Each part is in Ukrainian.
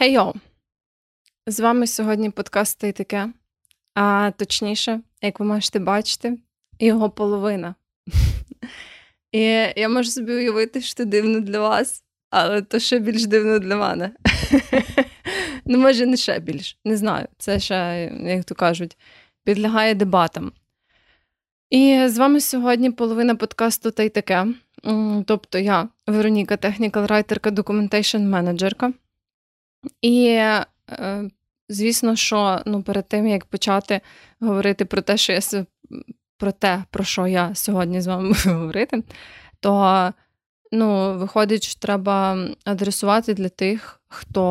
Хей йо! З вами сьогодні подкаст «Та таке. А точніше, як ви можете бачити, його половина. І я можу собі уявити, що це дивно для вас, але то ще більш дивно для мене. Ну, може, не ще більш, не знаю. Це ще, як то кажуть, підлягає дебатам. І з вами сьогодні половина подкасту та й таке. Тобто я, Вероніка, технікал райтерка, документейшн менеджерка. І, е, звісно, що ну, перед тим, як почати говорити про те, що я про те, про що я сьогодні з вами буду говорити, то ну, виходить, що треба адресувати для тих, хто,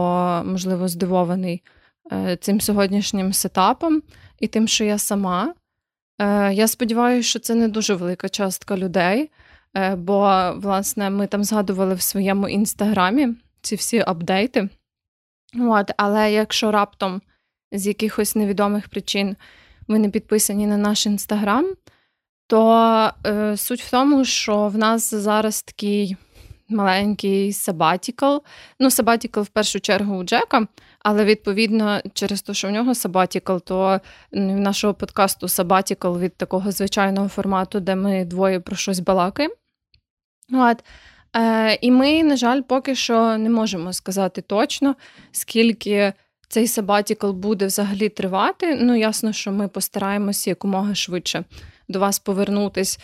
можливо, здивований е, цим сьогоднішнім сетапом і тим, що я сама. Е, я сподіваюся, що це не дуже велика частка людей, бо, власне, ми там згадували в своєму інстаграмі ці всі апдейти. От, Але якщо раптом з якихось невідомих причин ви не підписані на наш інстаграм, то е, суть в тому, що в нас зараз такий маленький sabbatical. Ну, sabbatical в першу чергу у Джека, але відповідно, через те, що в нього sabbatical, то в нашого подкасту сабатікл від такого звичайного формату, де ми двоє про щось балакаємо. От. Е, І ми, на жаль, поки що не можемо сказати точно, скільки цей сабатікл буде взагалі тривати. Ну, ясно, що ми постараємося якомога швидше до вас повернутись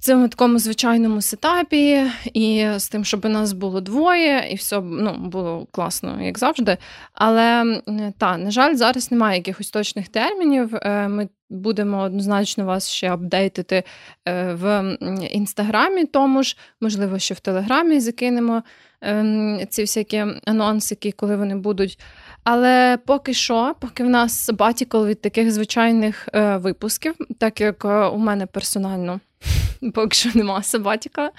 цьому такому звичайному сетапі, і з тим, щоб нас було двоє, і все ну, було класно, як завжди. Але та, на жаль, зараз немає якихось точних термінів. Е, ми будемо однозначно вас ще апдейтити е, в інстаграмі, тому ж, можливо, ще в Телеграмі закинемо ем, ці всякі анонсики, коли вони будуть. Але поки що, поки в нас батікол від таких звичайних е, випусків, так як у мене персонально поки що нема собатіка,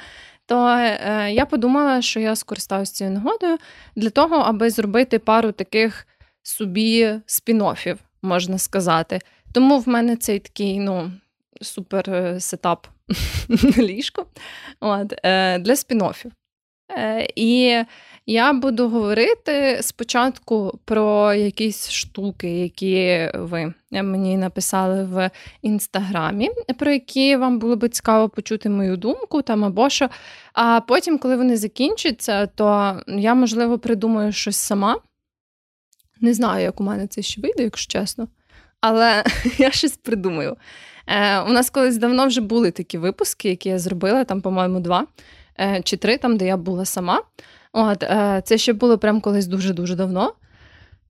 то е, я подумала, що я скористаюся цією нагодою для того, аби зробити пару таких собі спін-офів, можна сказати. Тому в мене цей такий ну, супер е, сетап ліжко е, для спін-оффів. Е, І я буду говорити спочатку про якісь штуки, які ви мені написали в інстаграмі, про які вам було би цікаво почути мою думку там або що. А потім, коли вони закінчаться, то я, можливо, придумаю щось сама. Не знаю, як у мене це ще вийде, якщо чесно. Але я щось придумаю. Е, У нас колись давно вже були такі випуски, які я зробила, там, по-моєму, два чи три, там, де я була сама. От, е, Це ще було прям колись дуже-дуже давно.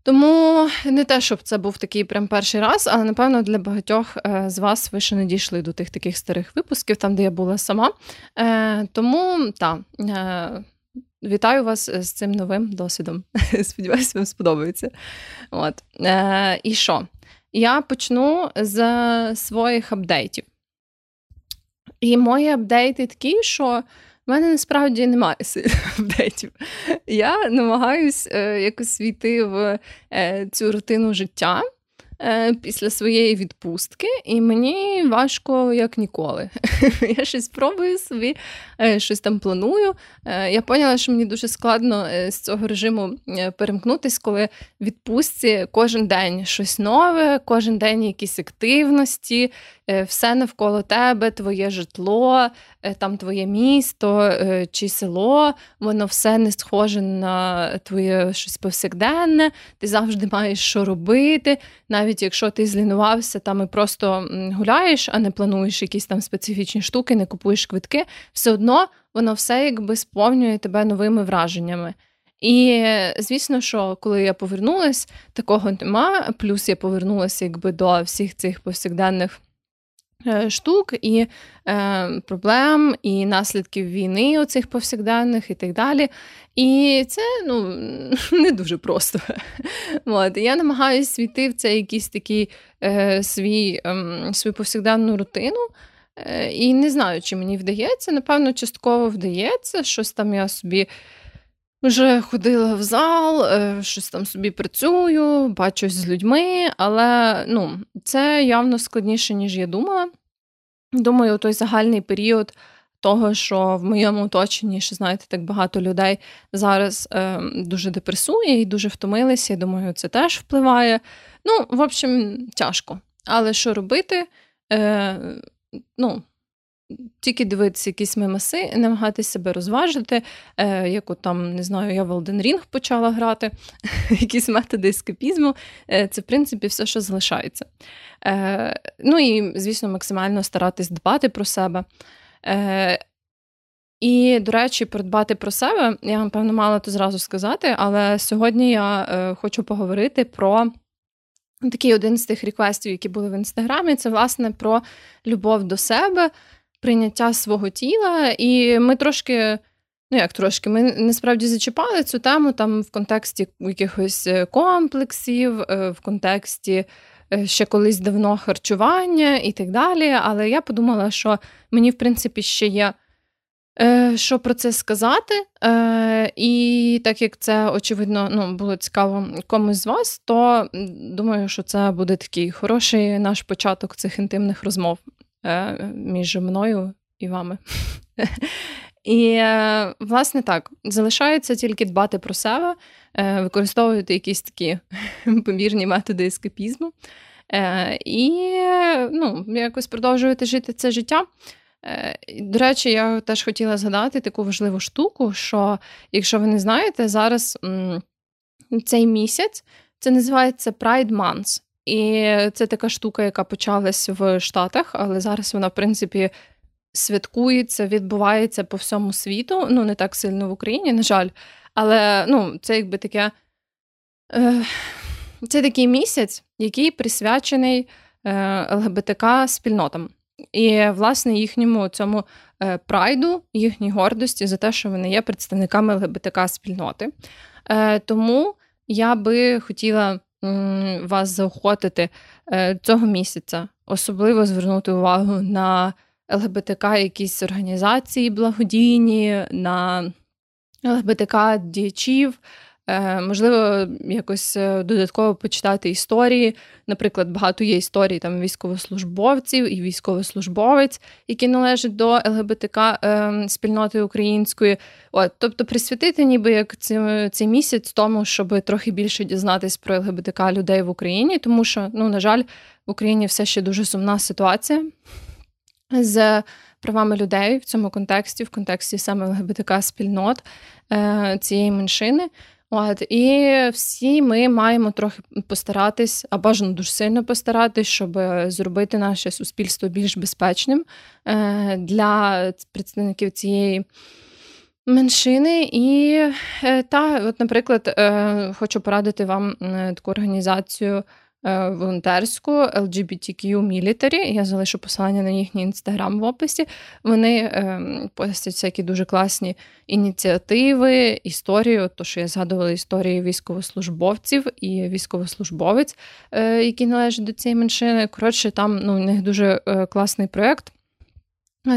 Тому не те, щоб це був такий прям перший раз, але напевно для багатьох е, з вас ви ще не дійшли до тих таких старих випусків, там, де я була сама. Е, тому так, вітаю вас з цим новим досвідом. Сподіваюся, вам сподобається. От. І що? Я почну з своїх апдейтів. І мої апдейти такі, що. У мене насправді немає апдейтів. Я намагаюсь е, якось війти в е, цю рутину життя. Е, після своєї відпустки, і мені важко як ніколи. Я щось пробую собі, щось там планую. Я поняла, що мені дуже складно з цього режиму перемкнутися, коли в відпустці кожен день щось нове, кожен день якісь активності, все навколо тебе, твоє житло, там твоє місто чи село, воно все не схоже на твоє щось повсякденне, ти завжди маєш що робити. навіть якщо ти злінувався там і просто гуляєш, а не плануєш якісь там специфічні штуки, не купуєш квитки, все одно воно все якби сповнює тебе новими враженнями. І звісно, що коли я повернулась, такого нема. Плюс я повернулася якби до всіх цих повсякденних Е, штук і е, проблем, і наслідків війни, оцих повсякденних і так далі. І це ну, не дуже просто. От. Я намагаюся війти в це якийсь такий е, свій, е, свою повсякденну рутину. Е, і не знаю, чи мені вдається. Напевно, частково вдається. Щось там я собі. Вже ходила в зал, е, щось там собі працюю, бачусь з людьми, але ну, це явно складніше, ніж я думала. Думаю, той загальний період того, що в моєму оточенні, що знаєте, так багато людей зараз е, дуже депресує і дуже втомилися. Я думаю, це теж впливає. Ну, в общем, тяжко. Але що робити? Е, ну, тільки дивитися якісь мемаси, намагатися себе розважити, е, як от там, не знаю, я в Elden Ring почала грати, якісь методи ескапізму. Е, це, в принципі, все, що залишається. Е, Ну і, звісно, максимально старатись дбати про себе. Е, і, до речі, про дбати про себе, я, напевно, мала то зразу сказати, але сьогодні я е, хочу поговорити про. Такий один з тих реквестів, які були в інстаграмі, це власне про любов до себе, прийняття свого тіла. І ми трошки, ну як трошки, ми насправді зачіпали цю тему там в контексті якихось е, комплексів, е, в контексті е, ще колись давно харчування і так далі. Але я подумала, що мені, в принципі, ще є. Що про це сказати, і так як це, очевидно, ну, було цікаво комусь з вас, то думаю, що це буде такий хороший наш початок цих інтимних розмов. Е, між мною і вами. І, е, власне, так, залишається тільки дбати про себе, е, використовувати якісь такі помірні методи ескапізму і ну, якось продовжувати жити це життя. До речі, я теж хотіла згадати таку важливу штуку, що, якщо ви не знаєте, зараз цей місяць це називається Pride Month. І це така штука, яка почалась в Штатах, але зараз вона, в принципі, святкується, відбувається по всьому світу. Ну, не так сильно в Україні, на жаль. Але ну, це якби таке. Е, це такий місяць, який присвячений е, ЛГБТК спільнотам. І, власне, їхньому цьому е, прайду, їхній гордості за те, що вони є представниками ЛГБТК спільноти. Тому я би хотіла вас заохотити е, цього місяця, особливо звернути увагу на ЛГБТК, якісь організації благодійні, на ЛГБТК діячів. Е, можливо, якось е, додатково почитати історії. Наприклад, багато є історій там військовослужбовців і військовослужбовець, які належать до ЛГБТК ем, спільноти української. От, Тобто присвятити ніби як цей, цей місяць тому, щоб трохи більше дізнатись про ЛГБТК людей в Україні, тому що, ну, на жаль, в Україні все ще дуже сумна ситуація з правами людей в цьому контексті, в контексті саме ЛГБТК спільнот е, цієї меншини. От, І всі ми маємо трохи постаратись, а бажано дуже сильно постаратись, щоб зробити наше суспільство більш безпечним е, для представників цієї меншини. І е, та, от, наприклад, е, хочу порадити вам таку організацію. Е, волонтерську LGBTQ Military, Я залишу посилання на їхній інстаграм в описі. Вони е, постять всякі дуже класні ініціативи, історію, то що я згадувала історії військовослужбовців і військовослужбовець, е, які належать до цієї меншини. Коротше, там ну, у них дуже класний проєкт.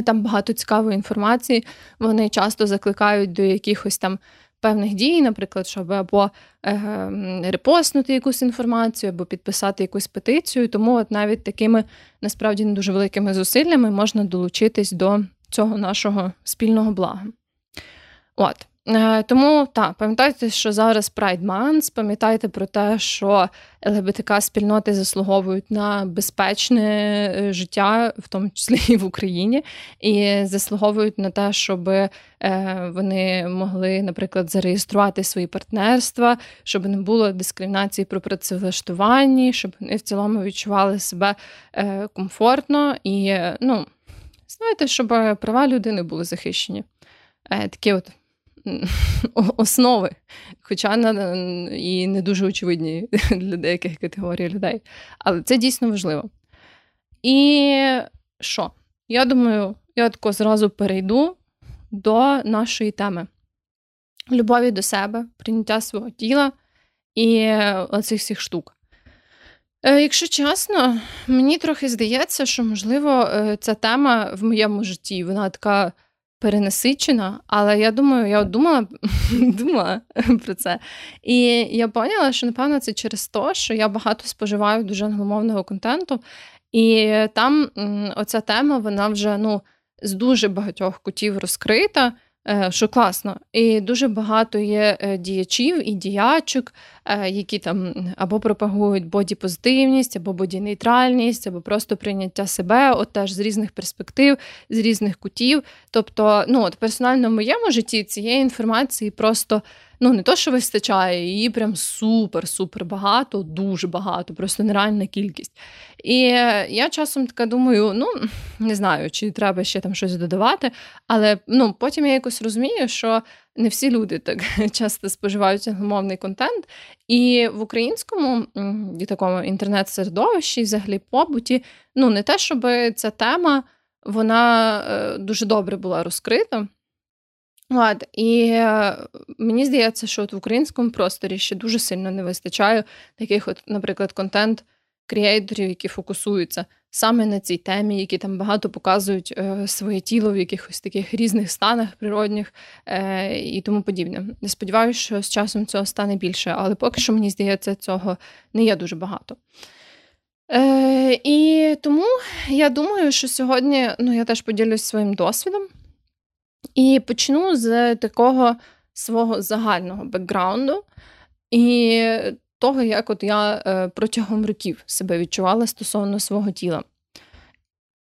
Там багато цікавої інформації. Вони часто закликають до якихось там певних дій, наприклад, щоб або е, репостнути якусь інформацію, або підписати якусь петицію. Тому от навіть такими насправді не дуже великими зусиллями можна долучитись до цього нашого спільного блага. От. Е, тому так, пам'ятайте, що зараз Pride Month, пам'ятайте про те, що ЛГБТК-спільноти заслуговують на безпечне е, життя, в тому числі і в Україні, і заслуговують на те, щоб е, вони могли, наприклад, зареєструвати свої партнерства, щоб не було дискримінації про працевлаштування, щоб вони в цілому відчували себе комфортно і, ну, знаєте, щоб права людини були захищені. Такі от основи, хоча і не дуже очевидні для деяких категорій людей. Але це дійсно важливо. І що? Я думаю, я тако зразу перейду до нашої теми: любові до себе, прийняття свого тіла і оцих всіх штук. Е, якщо чесно, мені трохи здається, що, можливо, е, ця тема в моєму житті вона така перенасичена, але я думаю, я думала думала про це. І я поняла, що, напевно, це через те, що я багато споживаю дуже англомовного контенту, і там оця тема, вона вже ну, з дуже багатьох кутів розкрита. Е, що класно. І дуже багато є е, діячів і діячок, е, які там або пропагують бодіпозитивність, або бодінейтральність, або просто прийняття себе, от теж з різних перспектив, з різних кутів. Тобто, ну от персонально в моєму житті цієї інформації просто ну не то, що вистачає, її прям супер-супер багато, дуже багато, просто нереальна кількість. І я часом така думаю, ну не знаю, чи треба ще там щось додавати, але ну потім я якось розумію, що не всі люди так часто споживають англомовний контент. І в українському і такому інтернет-середовищі, взагалі побуті, ну не те, щоб ця тема вона е, дуже добре була розкрита. От, І е, мені здається, що от в українському просторі ще дуже сильно не вистачає таких, от, наприклад, контент креаторів, які фокусуються саме на цій темі, які там багато показують е, своє тіло в якихось таких різних станах природних е, і тому подібне. Я сподіваюся, що з часом цього стане більше, але поки що мені здається, цього не є дуже багато. Е, І тому я думаю, що сьогодні ну, я теж поділюсь своїм досвідом. І почну з такого свого загального бекграунду і того, як от я е, протягом років себе відчувала стосовно свого тіла.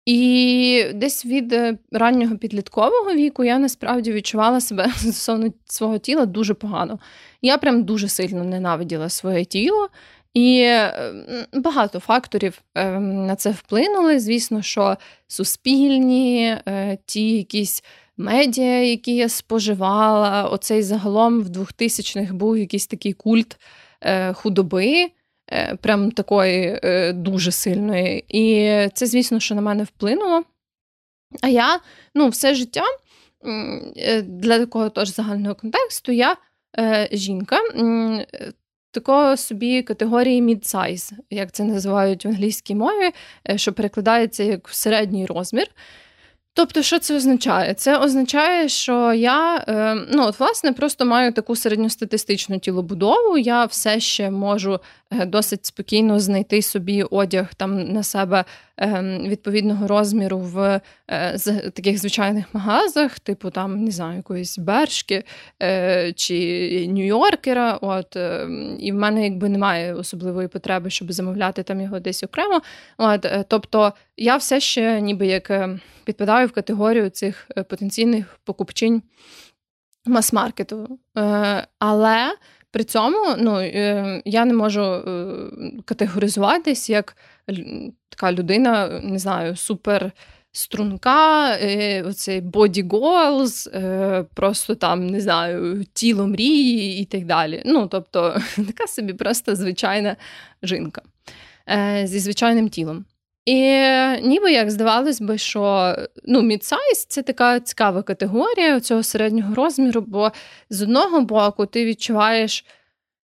І десь від е, раннього підліткового віку я насправді відчувала себе стосовно свого тіла дуже погано. Я прям дуже сильно ненавиділа своє тіло, і е, багато факторів на це вплинули. Звісно, що суспільні, ті якісь медіа, які я споживала. Оцей загалом в 2000-х був якийсь такий культ е, худоби, е, прям такої е, дуже сильної. І це, звісно, що на мене вплинуло. А я ну, все життя е, для такого теж загального контексту я е, жінка. Такого собі категорії mid-size, як це називають в англійській мові, е, що перекладається як середній розмір. Тобто, що це означає? Це означає, що я е, ну, от, власне, просто маю таку середньостатистичну тілобудову. Я все ще можу досить спокійно знайти собі одяг там на себе ем, відповідного розміру в е, таких звичайних магазах, типу там, не знаю, якоїсь бершки чи Нью-Йоркера. От, І в мене якби немає особливої потреби, щоб замовляти там його десь окремо. От, Тобто я все ще ніби як підпадаю в категорію цих е, потенційних покупчинь мас-маркету. Е, але при цьому ну, е, я не можу категоризуватись як така людина, не знаю, супер. Струнка, оцей body goals, просто там, не знаю, тіло мрії і так далі. Ну, тобто, така собі просто звичайна жінка зі звичайним тілом. І ніби як здавалось би, що ну, мідсайз це така цікава категорія цього середнього розміру, бо з одного боку ти відчуваєш,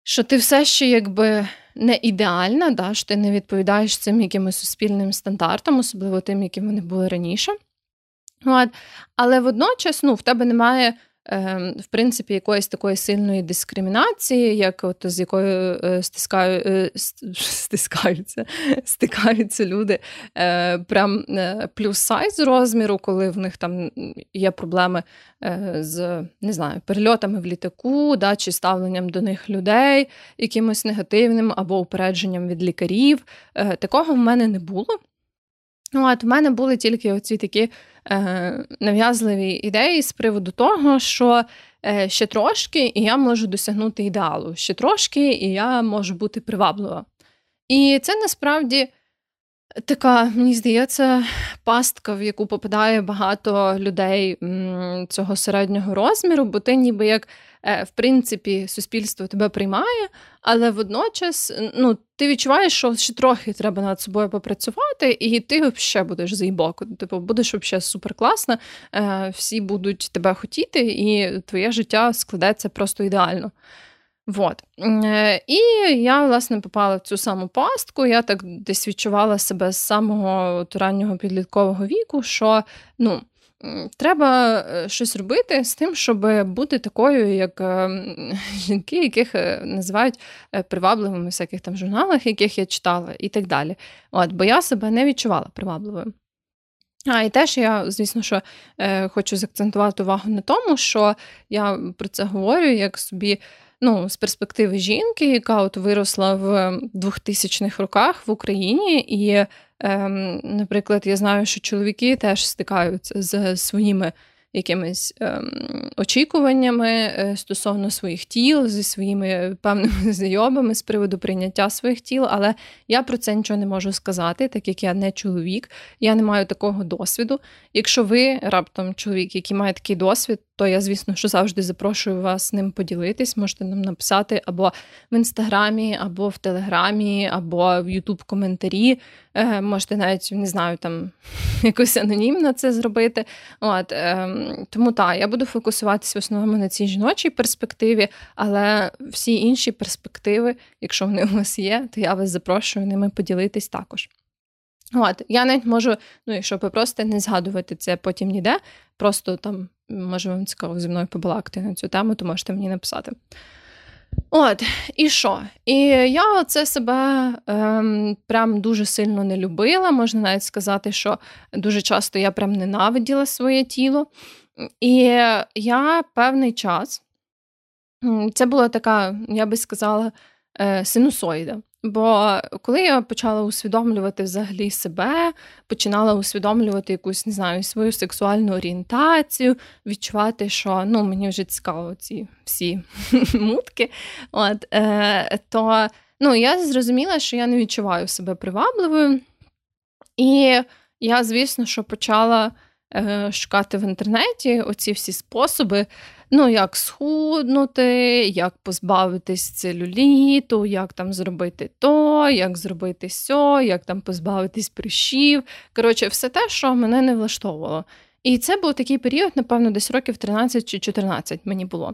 що ти все ще якби не ідеальна, да, що ти не відповідаєш цим якимось суспільним стандартам, особливо тим, яким вони були раніше. От. Але водночас ну, в тебе немає Ем, в принципі, якоїсь такої сильної дискримінації, як от з якою е, стискаю, е, стискаються, стикаються люди, е, прям плюс сайз розміру, коли в них там є проблеми з не знаю, перельотами в літаку, да, чи ставленням до них людей, якимось негативним або упередженням від лікарів. Такого в мене не було. Ну, от в мене були тільки оці такі е, нав'язливі ідеї з приводу того, що е, ще трошки, і я можу досягнути ідеалу. Ще трошки, і я можу бути приваблива. І це насправді така, мені здається, пастка, в яку попадає багато людей цього середнього розміру, бо ти ніби як Е, в принципі, суспільство тебе приймає, але водночас ну, ти відчуваєш, що ще трохи треба над собою попрацювати, і ти взагалі будеш заїбоку. Типу, будеш взагалі суперкласна, е, всі будуть тебе хотіти, і твоє життя складеться просто ідеально. Вот. Е, і я, власне, попала в цю саму пастку. Я так десь відчувала себе з самого раннього підліткового віку, що ну, Треба е, щось робити з тим, щоб бути такою, як ем, жінки, яких е, називають е, привабливими всяких там журналах, яких я читала, і так далі. От, Бо я себе не відчувала привабливою. А і теж я, звісно, що е, хочу закцентувати увагу на тому, що я про це говорю як собі ну, з перспективи жінки, яка от виросла в 2000-х роках в Україні, і, ем, наприклад, я знаю, що чоловіки теж стикаються з своїми якимись ем, очікуваннями е, стосовно своїх тіл, зі своїми певними знайомими з приводу прийняття своїх тіл, але я про це нічого не можу сказати, так як я не чоловік, я не маю такого досвіду. Якщо ви раптом чоловік, який має такий досвід, то я, звісно, що завжди запрошую вас ним поділитись. Можете нам написати або в інстаграмі, або в Телеграмі, або в Ютуб коментарі. Е, можете навіть не знаю, там якось анонімно це зробити. От е, тому так, я буду фокусуватися в основному на цій жіночій перспективі, але всі інші перспективи, якщо вони у вас є, то я вас запрошую ними поділитись також. От, Я навіть можу, ну, якщо ви просто не згадувати це потім ніде, просто там, може, вам цікаво зі мною побалакати на цю тему, то можете мені написати. От, і що? І я це себе ем, прям дуже сильно не любила. Можна навіть сказати, що дуже часто я прям ненавиділа своє тіло. І я певний час, це була така, я би сказала, е, синусоїда. Бо коли я почала усвідомлювати взагалі себе, починала усвідомлювати якусь, не знаю, свою сексуальну орієнтацію, відчувати, що ну, мені вже цікаво ці всі мутки, от, е, то ну, я зрозуміла, що я не відчуваю себе привабливою. І я, звісно, що почала е, шукати в інтернеті оці всі способи, Ну, як схуднути, як позбавитись целюліту, як там зробити то, як зробити сьо, як там позбавитись прищів. Коротше, все те, що мене не влаштовувало. І це був такий період, напевно, десь років 13 чи 14 мені було.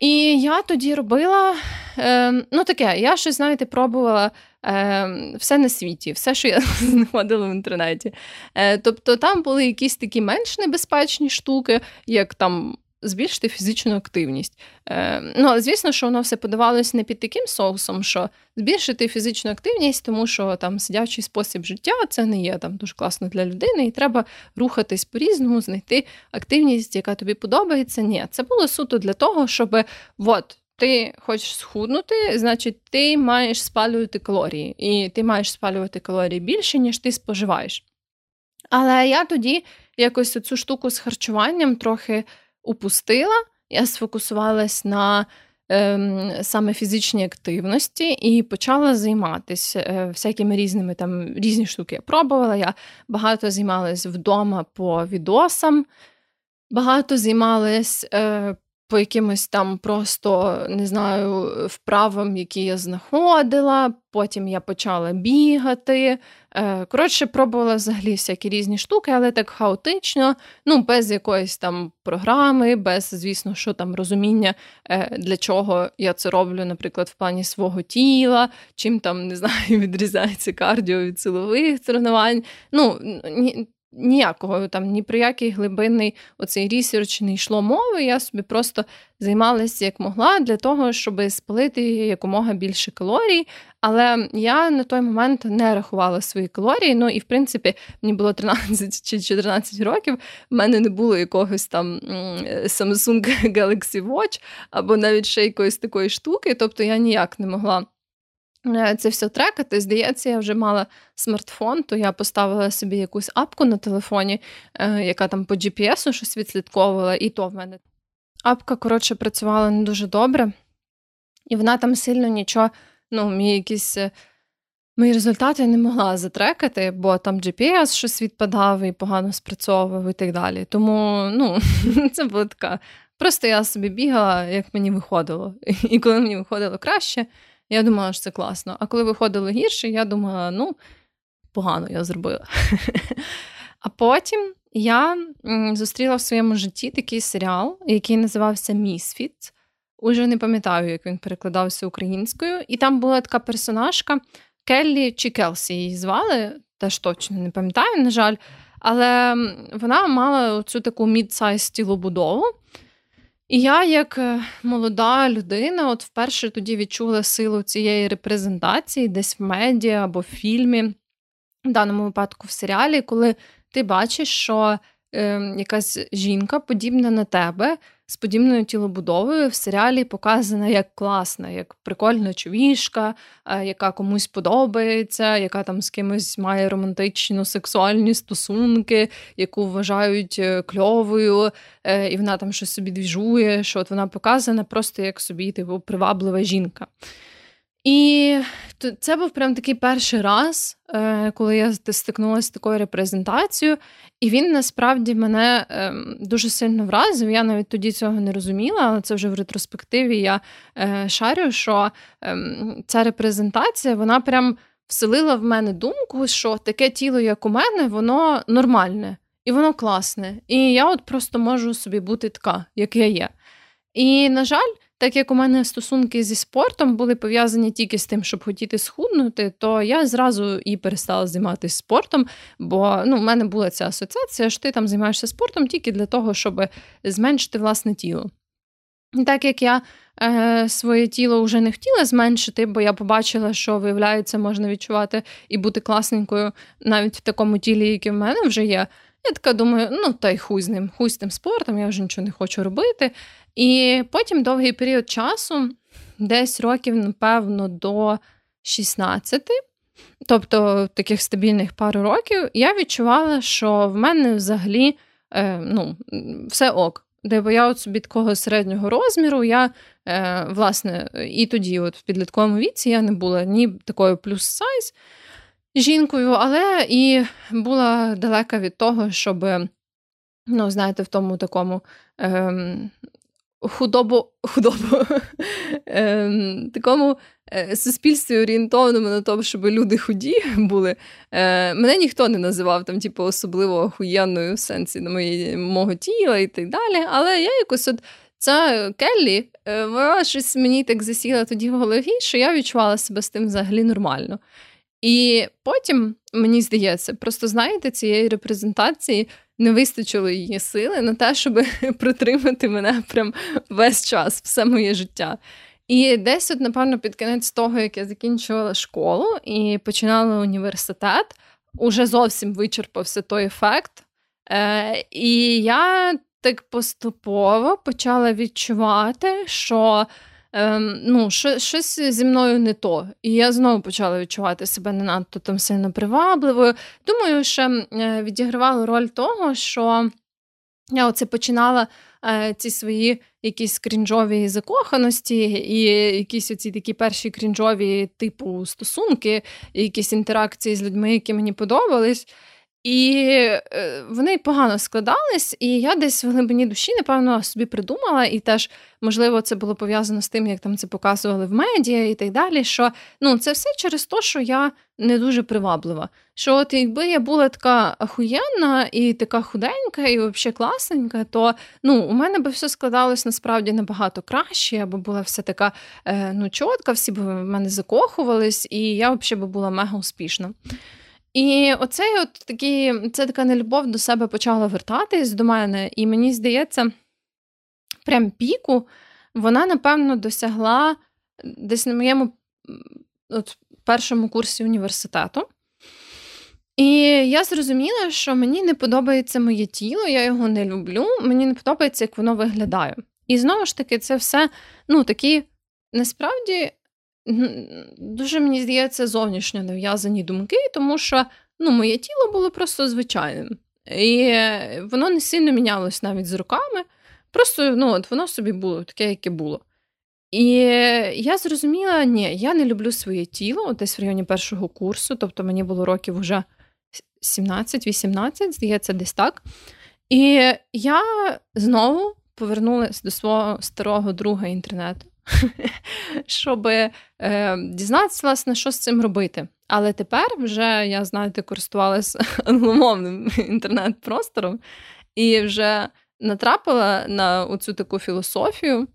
І я тоді робила е, ну таке, я щось, знаєте, пробувала е, все на світі, все, що я знаходила в інтернеті. Е, Тобто там були якісь такі менш небезпечні штуки, як там збільшити фізичну активність. Е, Ну, звісно, що воно все подавалось не під таким соусом, що збільшити фізичну активність, тому що там сидячий спосіб життя це не є там дуже класно для людини, і треба рухатись по-різному, знайти активність, яка тобі подобається. Ні, це було суто для того, щоб от. Ти хочеш схуднути, значить, ти маєш спалювати калорії, і ти маєш спалювати калорії більше, ніж ти споживаєш. Але я тоді якось цю штуку з харчуванням трохи упустила. Я сфокусувалась на ем, саме фізичній активності і почала займатися е, всякими різними там різні штуки. Я пробувала. Я багато займалась вдома по відосам, багато займалась е, по якимось там просто не знаю вправам, які я знаходила. Потім я почала бігати. Е, коротше, пробувала взагалі всякі різні штуки, але так хаотично, ну, без якоїсь там програми, без, звісно, що там розуміння, е, для чого я це роблю, наприклад, в плані свого тіла, чим там не знаю, відрізається кардіо від силових тренувань. Ну, ніякого там ні про який глибинний оцей ресерч не йшло мови. Я собі просто займалася як могла для того, щоб спалити якомога більше калорій. Але я на той момент не рахувала свої калорії. Ну і в принципі мені було 13 чи 14 років. В мене не було якогось там Samsung Galaxy Watch або навіть ще якоїсь такої штуки. Тобто я ніяк не могла. Е, це все трекати. Здається, я вже мала смартфон, то я поставила собі якусь апку на телефоні, е, яка там по GPS щось відслідковувала, і то в мене. Апка, коротше, працювала не дуже добре, і вона там сильно нічого, ну, мій якісь. Е, мої результати не могла затрекати, бо там GPS щось відпадав і погано спрацьовував і так далі. Тому ну, це була така. Просто я собі бігала, як мені виходило. І коли мені виходило краще, я думала, що це класно. А коли виходило гірше, я думала, ну, погано я зробила. А потім я зустріла в своєму житті такий серіал, який називався Місфіт. Уже не пам'ятаю, як він перекладався українською. І там була така персонажка Келлі чи Келсі її звали, теж точно не пам'ятаю, на жаль. Але вона мала цю таку мід-сайз тілобудову. І я, як е, молода людина, от вперше тоді відчула силу цієї репрезентації десь в медіа або в фільмі, в даному випадку в серіалі, коли ти бачиш, що е, якась жінка подібна на тебе з подібною тілобудовою в серіалі показана як класна, як прикольна човішка, е, яка комусь подобається, яка там з кимось має романтичні сексуальні стосунки, яку вважають е, кльовою, е, і вона там щось собі двіжує, що от вона показана просто як собі типу, приваблива жінка. І це був прям такий перший раз, е, коли я стикнулася з такою репрезентацією, і він насправді мене ем, дуже сильно вразив. Я навіть тоді цього не розуміла, але це вже в ретроспективі я е, шарю, що ем, ця репрезентація вона прям вселила в мене думку, що таке тіло, як у мене, воно нормальне і воно класне. І я от просто можу собі бути така, як я є. І, на жаль, так як у мене стосунки зі спортом були пов'язані тільки з тим, щоб хотіти схуднути, то я зразу і перестала займатися спортом, бо ну, в мене була ця асоціація, що ти там займаєшся спортом тільки для того, щоб зменшити власне тіло. І так як я е, своє тіло вже не хотіла зменшити, бо я побачила, що, виявляється, можна відчувати і бути класненькою навіть в такому тілі, яке в мене вже є. Я така думаю, ну та й хуй з ним, хуй з тим спортом, я вже нічого не хочу робити. І потім довгий період часу, десь років, напевно, до 16, тобто таких стабільних пару років, я відчувала, що в мене взагалі е, ну, все ок. Дебо я от собі такого середнього розміру, я, е, власне, і тоді, от в підлітковому віці, я не була ні такою плюс-сайз жінкою, але і була далека від того, щоб, ну, знаєте, в тому такому е, худобу, худобу ем, такому е, суспільстві орієнтованому на тому, щоб люди худі були. Е, мене ніхто не називав там, типу, особливо охуєнною в сенсі на моє, мого тіла і так далі. Але я якось от. Ця Келлі, е, вона щось мені так засіла тоді в голові, що я відчувала себе з тим взагалі нормально. І потім, мені здається, просто знаєте, цієї репрезентації не вистачило її сили на те, щоб протримати мене прям весь час, все моє життя. І десь, от, напевно, під кінець того, як я закінчувала школу і починала університет, уже зовсім вичерпався той ефект. Е, І я так поступово почала відчувати, що ем, ну, що, щось зі мною не то. І я знову почала відчувати себе не надто там сильно привабливою. Думаю, що е, відігравало роль того, що я оце починала е, ці свої якісь крінжові закоханості, і якісь оці такі перші крінжові типу стосунки, якісь інтеракції з людьми, які мені подобались. І е, вони погано складались, і я десь в глибині душі, напевно, собі придумала, і теж, можливо, це було пов'язано з тим, як там це показували в медіа і так далі. Що ну, це все через те, що я не дуже приваблива. Що от якби я була така ахуєнна і така худенька, і взагалі класненька, то ну, у мене би все складалось насправді набагато краще, або була вся така е, ну, чотка, всі б в мене закохувались, і я взагалі би була мега успішна. І оцей от такий, це така нелюбов до себе почала вертатись до мене, і мені здається, прям піку вона, напевно, досягла десь на моєму от, першому курсі університету. І я зрозуміла, що мені не подобається моє тіло, я його не люблю, мені не подобається, як воно виглядає. І знову ж таки, це все ну, такі насправді Дуже мені здається, зовнішньо нав'язані думки, тому що ну, моє тіло було просто звичайним. І воно не сильно мінялось навіть з руками. Просто ну, от воно собі було таке, яке було. І я зрозуміла, ні, я не люблю своє тіло, десь в районі першого курсу, тобто мені було років вже 17-18, здається, десь так. І я знову повернулася до свого старого друга інтернету щоб е, дізнатися, власне, що з цим робити. Але тепер вже я, знаєте, користувалася англомовним інтернет-простором і вже натрапила на оцю таку філософію.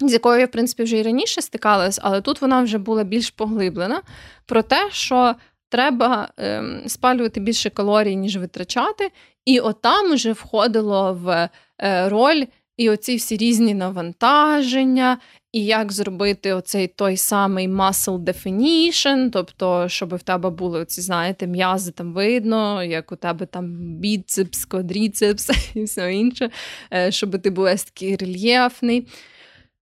З якою я, в принципі, вже і раніше стикалась, але тут вона вже була більш поглиблена про те, що треба е, спалювати більше калорій, ніж витрачати, і отам вже входило в е, роль і оці всі різні навантаження, і як зробити оцей той самий muscle definition, тобто, щоб в тебе були ці, знаєте, м'язи там видно, як у тебе там біцепс, квадріцепс і все інше, е, щоб ти був такий рельєфний.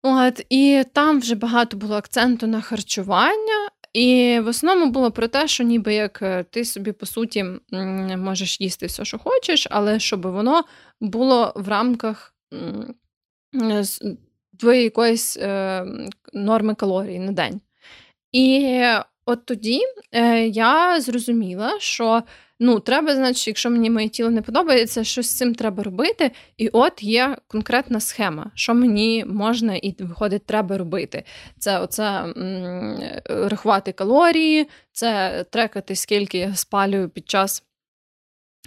От, І там вже багато було акценту на харчування. І в основному було про те, що ніби як е, ти собі, по суті, можеш їсти все, що хочеш, але щоб воно було в рамках твоєї якоїсь е, норми калорій на день. І от тоді е, я зрозуміла, що ну, треба, значить, якщо мені моє тіло не подобається, щось з цим треба робити. І от є конкретна схема, що мені можна і виходить, треба робити. Це оце м, рахувати калорії, це трекати, скільки я спалюю під час.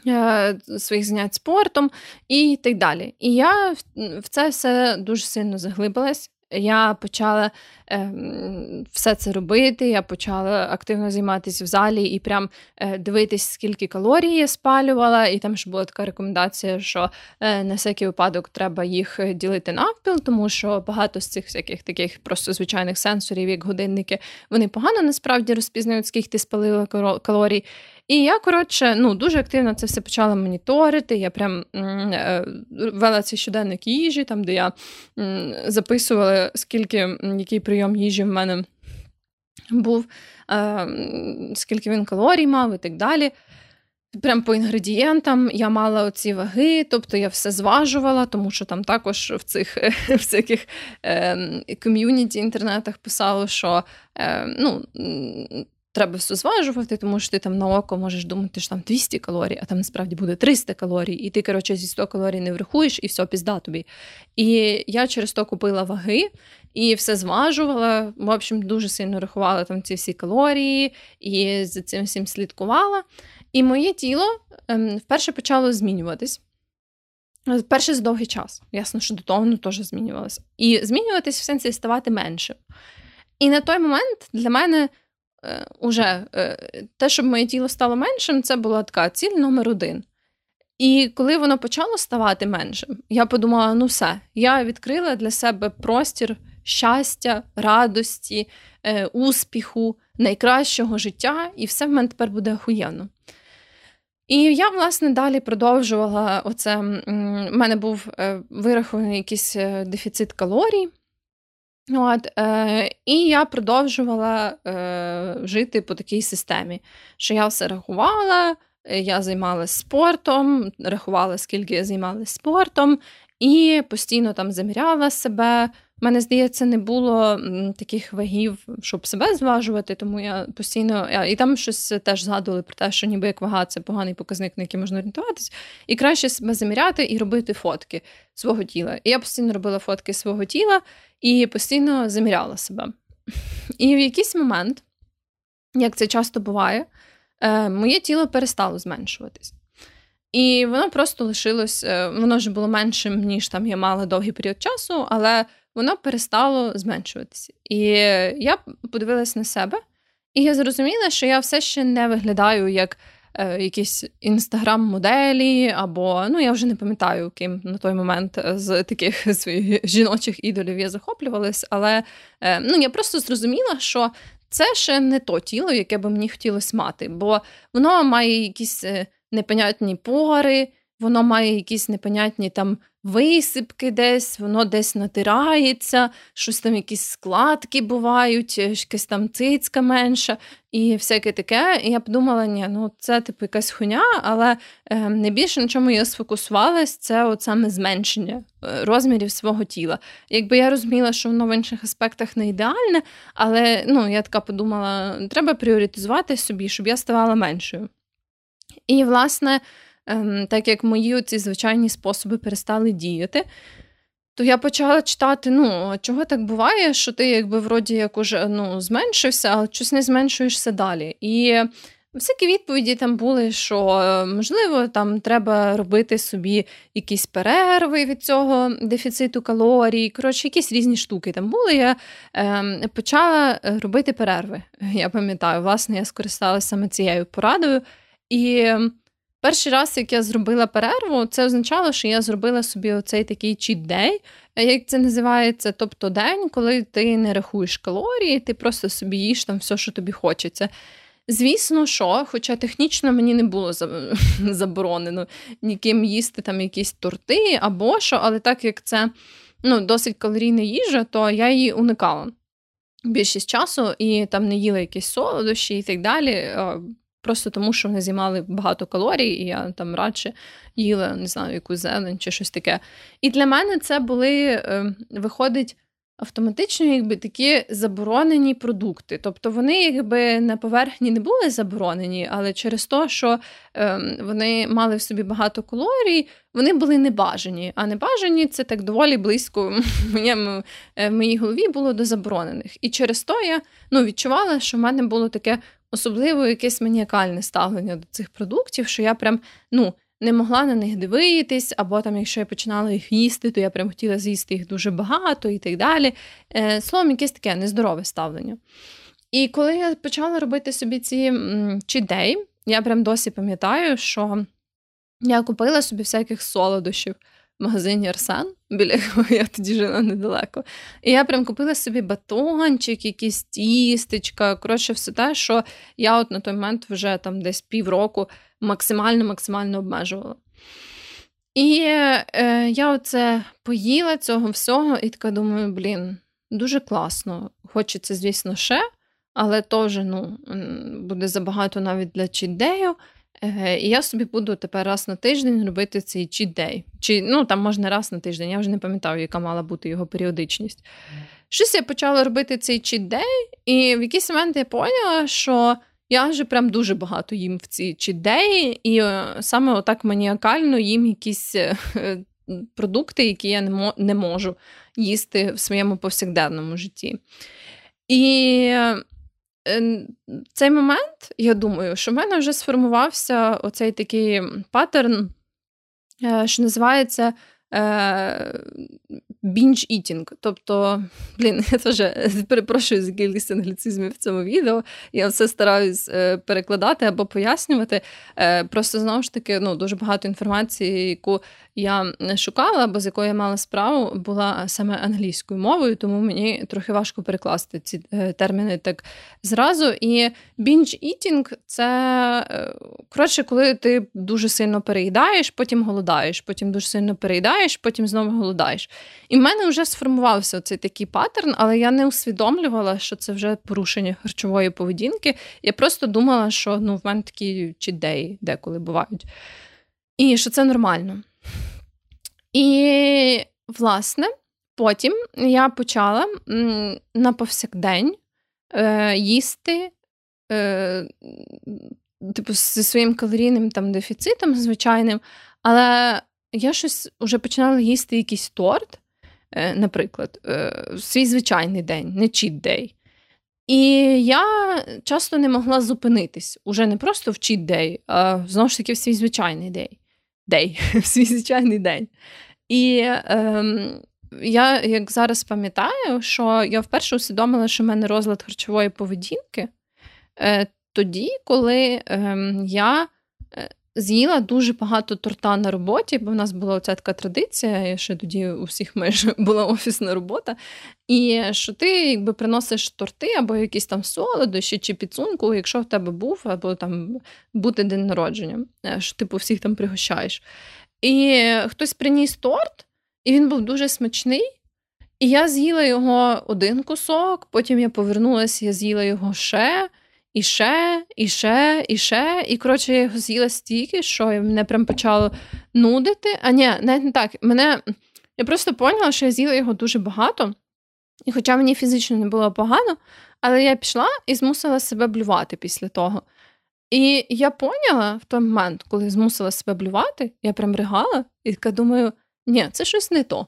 Е, своїх занять спортом і так далі. І я в це все дуже сильно заглибилась. Я почала е, все це робити. Я почала активно займатися в залі і прям е, дивитись, скільки калорій я спалювала. І там ж була така рекомендація, що е, на всякий випадок треба їх ділити навпіл, тому що багато з цих всяких таких просто звичайних сенсорів, як годинники, вони погано насправді розпізнають, скільки ти спалила калорій. І я, коротше, ну, дуже активно це все почала моніторити. Я прям е, вела цей щоденник їжі, там, де я записувала, скільки який прийом їжі в мене був, е, скільки він калорій мав і так далі. Прям по інгредієнтам я мала оці ваги, тобто я все зважувала, тому що там також в цих всяких е, ком'юніті інтернетах писало, що е, ну, треба все зважувати, тому що ти там на око можеш думати, що там 200 калорій, а там насправді буде 300 калорій, і ти, коротше, зі 100 калорій не врахуєш, і все, пізда тобі. І я через то купила ваги і все зважувала. В общем, дуже сильно рахувала там ці всі калорії, і за цим всім слідкувала. І моє тіло ем, вперше почало змінюватись. Перше за довгий час. Ясно, що до того воно теж змінювалося. І змінюватись в сенсі ставати меншим. І на той момент для мене уже е, те, щоб моє тіло стало меншим, це була така ціль номер один. І коли воно почало ставати меншим, я подумала: ну все, я відкрила для себе простір щастя, радості, е, успіху, найкращого життя, і все в мене тепер буде охуєнно. І я, власне, далі продовжувала оце. У мене був вирахований якийсь дефіцит калорій. От, е, І я продовжувала е, жити по такій системі, що я все рахувала, е, я займалася спортом, рахувала, скільки я займалася спортом, і постійно там заміряла себе. Мене, здається, не було таких вагів, щоб себе зважувати, тому я постійно. І там щось теж згадували про те, що ніби як вага це поганий показник, на який можна орієнтуватись, і краще себе заміряти і робити фотки свого тіла. І я постійно робила фотки свого тіла і постійно заміряла себе. І в якийсь момент, як це часто буває, е, моє тіло перестало зменшуватись. І воно просто лишилось, е, воно вже було меншим, ніж там я мала довгий період часу, але воно перестало зменшуватися. І я подивилась на себе, і я зрозуміла, що я все ще не виглядаю як е, якісь інстаграм-моделі, або ну я вже не пам'ятаю, ким на той момент з таких своїх жіночих ідолів я захоплювалась, але е, ну я просто зрозуміла, що. Це ще не то тіло, яке би мені хотілося мати, бо воно має якісь е, непонятні пори, воно має якісь непонятні там висипки десь, воно десь натирається, щось там якісь складки бувають, е, якась там цицька менша і всяке таке. І я подумала, ні, ну це типу якась хуйня, але е, найбільше на чому я сфокусувалась, це от саме зменшення е, розмірів свого тіла. Якби я розуміла, що воно в інших аспектах не ідеальне, але ну, я така подумала, треба пріоритизувати собі, щоб я ставала меншою. І, власне, ем, так як мої ці звичайні способи перестали діяти, то я почала читати: ну, чого так буває, що ти, якби вроді як уже ну, зменшився, але щось не зменшуєшся далі. І всякі відповіді там були, що можливо там треба робити собі якісь перерви від цього дефіциту калорій. Коротше, якісь різні штуки там були. Я е, почала робити перерви. Я пам'ятаю, власне, я скористалася саме цією порадою. І перший раз, як я зробила перерву, це означало, що я зробила собі оцей такий чіт-дей, як це називається, тобто день, коли ти не рахуєш калорії, ти просто собі їш там все, що тобі хочеться. Звісно, що, хоча технічно мені не було заборонено ніким їсти там якісь торти або що, але так як це ну, досить калорійна їжа, то я її уникала більшість часу і там не їла якісь солодощі і так далі. Просто тому, що вони займали багато калорій, і я там радше їла, не знаю, якусь зелень чи щось таке. І для мене це були, ем, виходить, автоматично якби такі заборонені продукти. Тобто вони якби на поверхні не були заборонені, але через те, що е, вони мали в собі багато калорій, вони були небажані. А небажані це так доволі близько е, в моїй голові було до заборонених. І через то я ну, відчувала, що в мене було таке особливо якесь маніакальне ставлення до цих продуктів, що я прям ну, не могла на них дивитись, або там, якщо я починала їх їсти, то я прям хотіла з'їсти їх дуже багато і так далі. Е, Словом, якесь таке нездорове ставлення. І коли я почала робити собі ці чідей, я прям досі пам'ятаю, що я купила собі всяких солодощів в магазині Арсен, біля якого я тоді жила недалеко. І я прям купила собі батончик, якісь тістечка, коротше, все те, що я от на той момент вже там десь півроку максимально-максимально обмежувала. І е, я оце поїла цього всього, і така думаю, блін, дуже класно. Хочеться, звісно, ще, але теж ну, буде забагато навіть для чідею. Е, і я собі буду тепер раз на тиждень робити цей чіддей. Чи ну там можна раз на тиждень, я вже не пам'ятаю, яка мала бути його періодичність. Щось я почала робити цей чіддей, і в якийсь момент я поняла, що я вже прям дуже багато їм в ці чідеї, і е, саме отак маніакально їм якісь е, продукти, які я не можу їсти в своєму повсякденному житті. І в цей момент, я думаю, що в мене вже сформувався оцей такий паттерн, е, що називається binge eating. Тобто, блін, я теж перепрошую за кількість англіцизмів в цьому відео. Я все стараюсь е, перекладати або пояснювати. Е, просто знову ж таки, ну, дуже багато інформації, яку я шукала, або з якою я мала справу, була саме англійською мовою, тому мені трохи важко перекласти ці е, терміни так зразу. І binge eating – це коротше, коли ти дуже сильно переїдаєш, потім голодаєш, потім дуже сильно переїдаєш, потім знову голодаєш. І в мене вже сформувався цей такий паттерн, але я не усвідомлювала, що це вже порушення харчової поведінки. Я просто думала, що ну, в мене такі чідеї деколи бувають. І що це нормально. І, власне, потім я почала на повсякдень е, їсти. Е, Типу, зі своїм калорійним там дефіцитом звичайним, але я щось вже починала їсти якийсь торт, Е, наприклад, е, свій звичайний день, не чіт-дей. І я часто не могла зупинитись уже не просто в чіт-дей, а знову ж таки в свій звичайний день. Дей, в свій звичайний день. І ем, я як зараз пам'ятаю, що я вперше усвідомила, що в мене розлад харчової поведінки е, тоді, коли ем, я З'їла дуже багато торта на роботі, бо в нас була оця така традиція, що тоді у всіх майже була офісна робота. І що ти якби приносиш торти або якісь там солодощі чи підсумку, якщо в тебе був, або там бути день народження, е, що типу всіх там пригощаєш. І хтось приніс торт, і він був дуже смачний. І я з'їла його один кусок, потім я повернулася, я з'їла його ще. І ще, і ще, і ще. І, коротше, я його з'їла стільки, що мене прям почало нудити. А ні, навіть не так. Мене... Я просто поняла, що я з'їла його дуже багато, і хоча мені фізично не було погано, але я пішла і змусила себе блювати після того. І я поняла в той момент, коли змусила себе блювати, я прям ригала і така думаю, ні, це щось не то.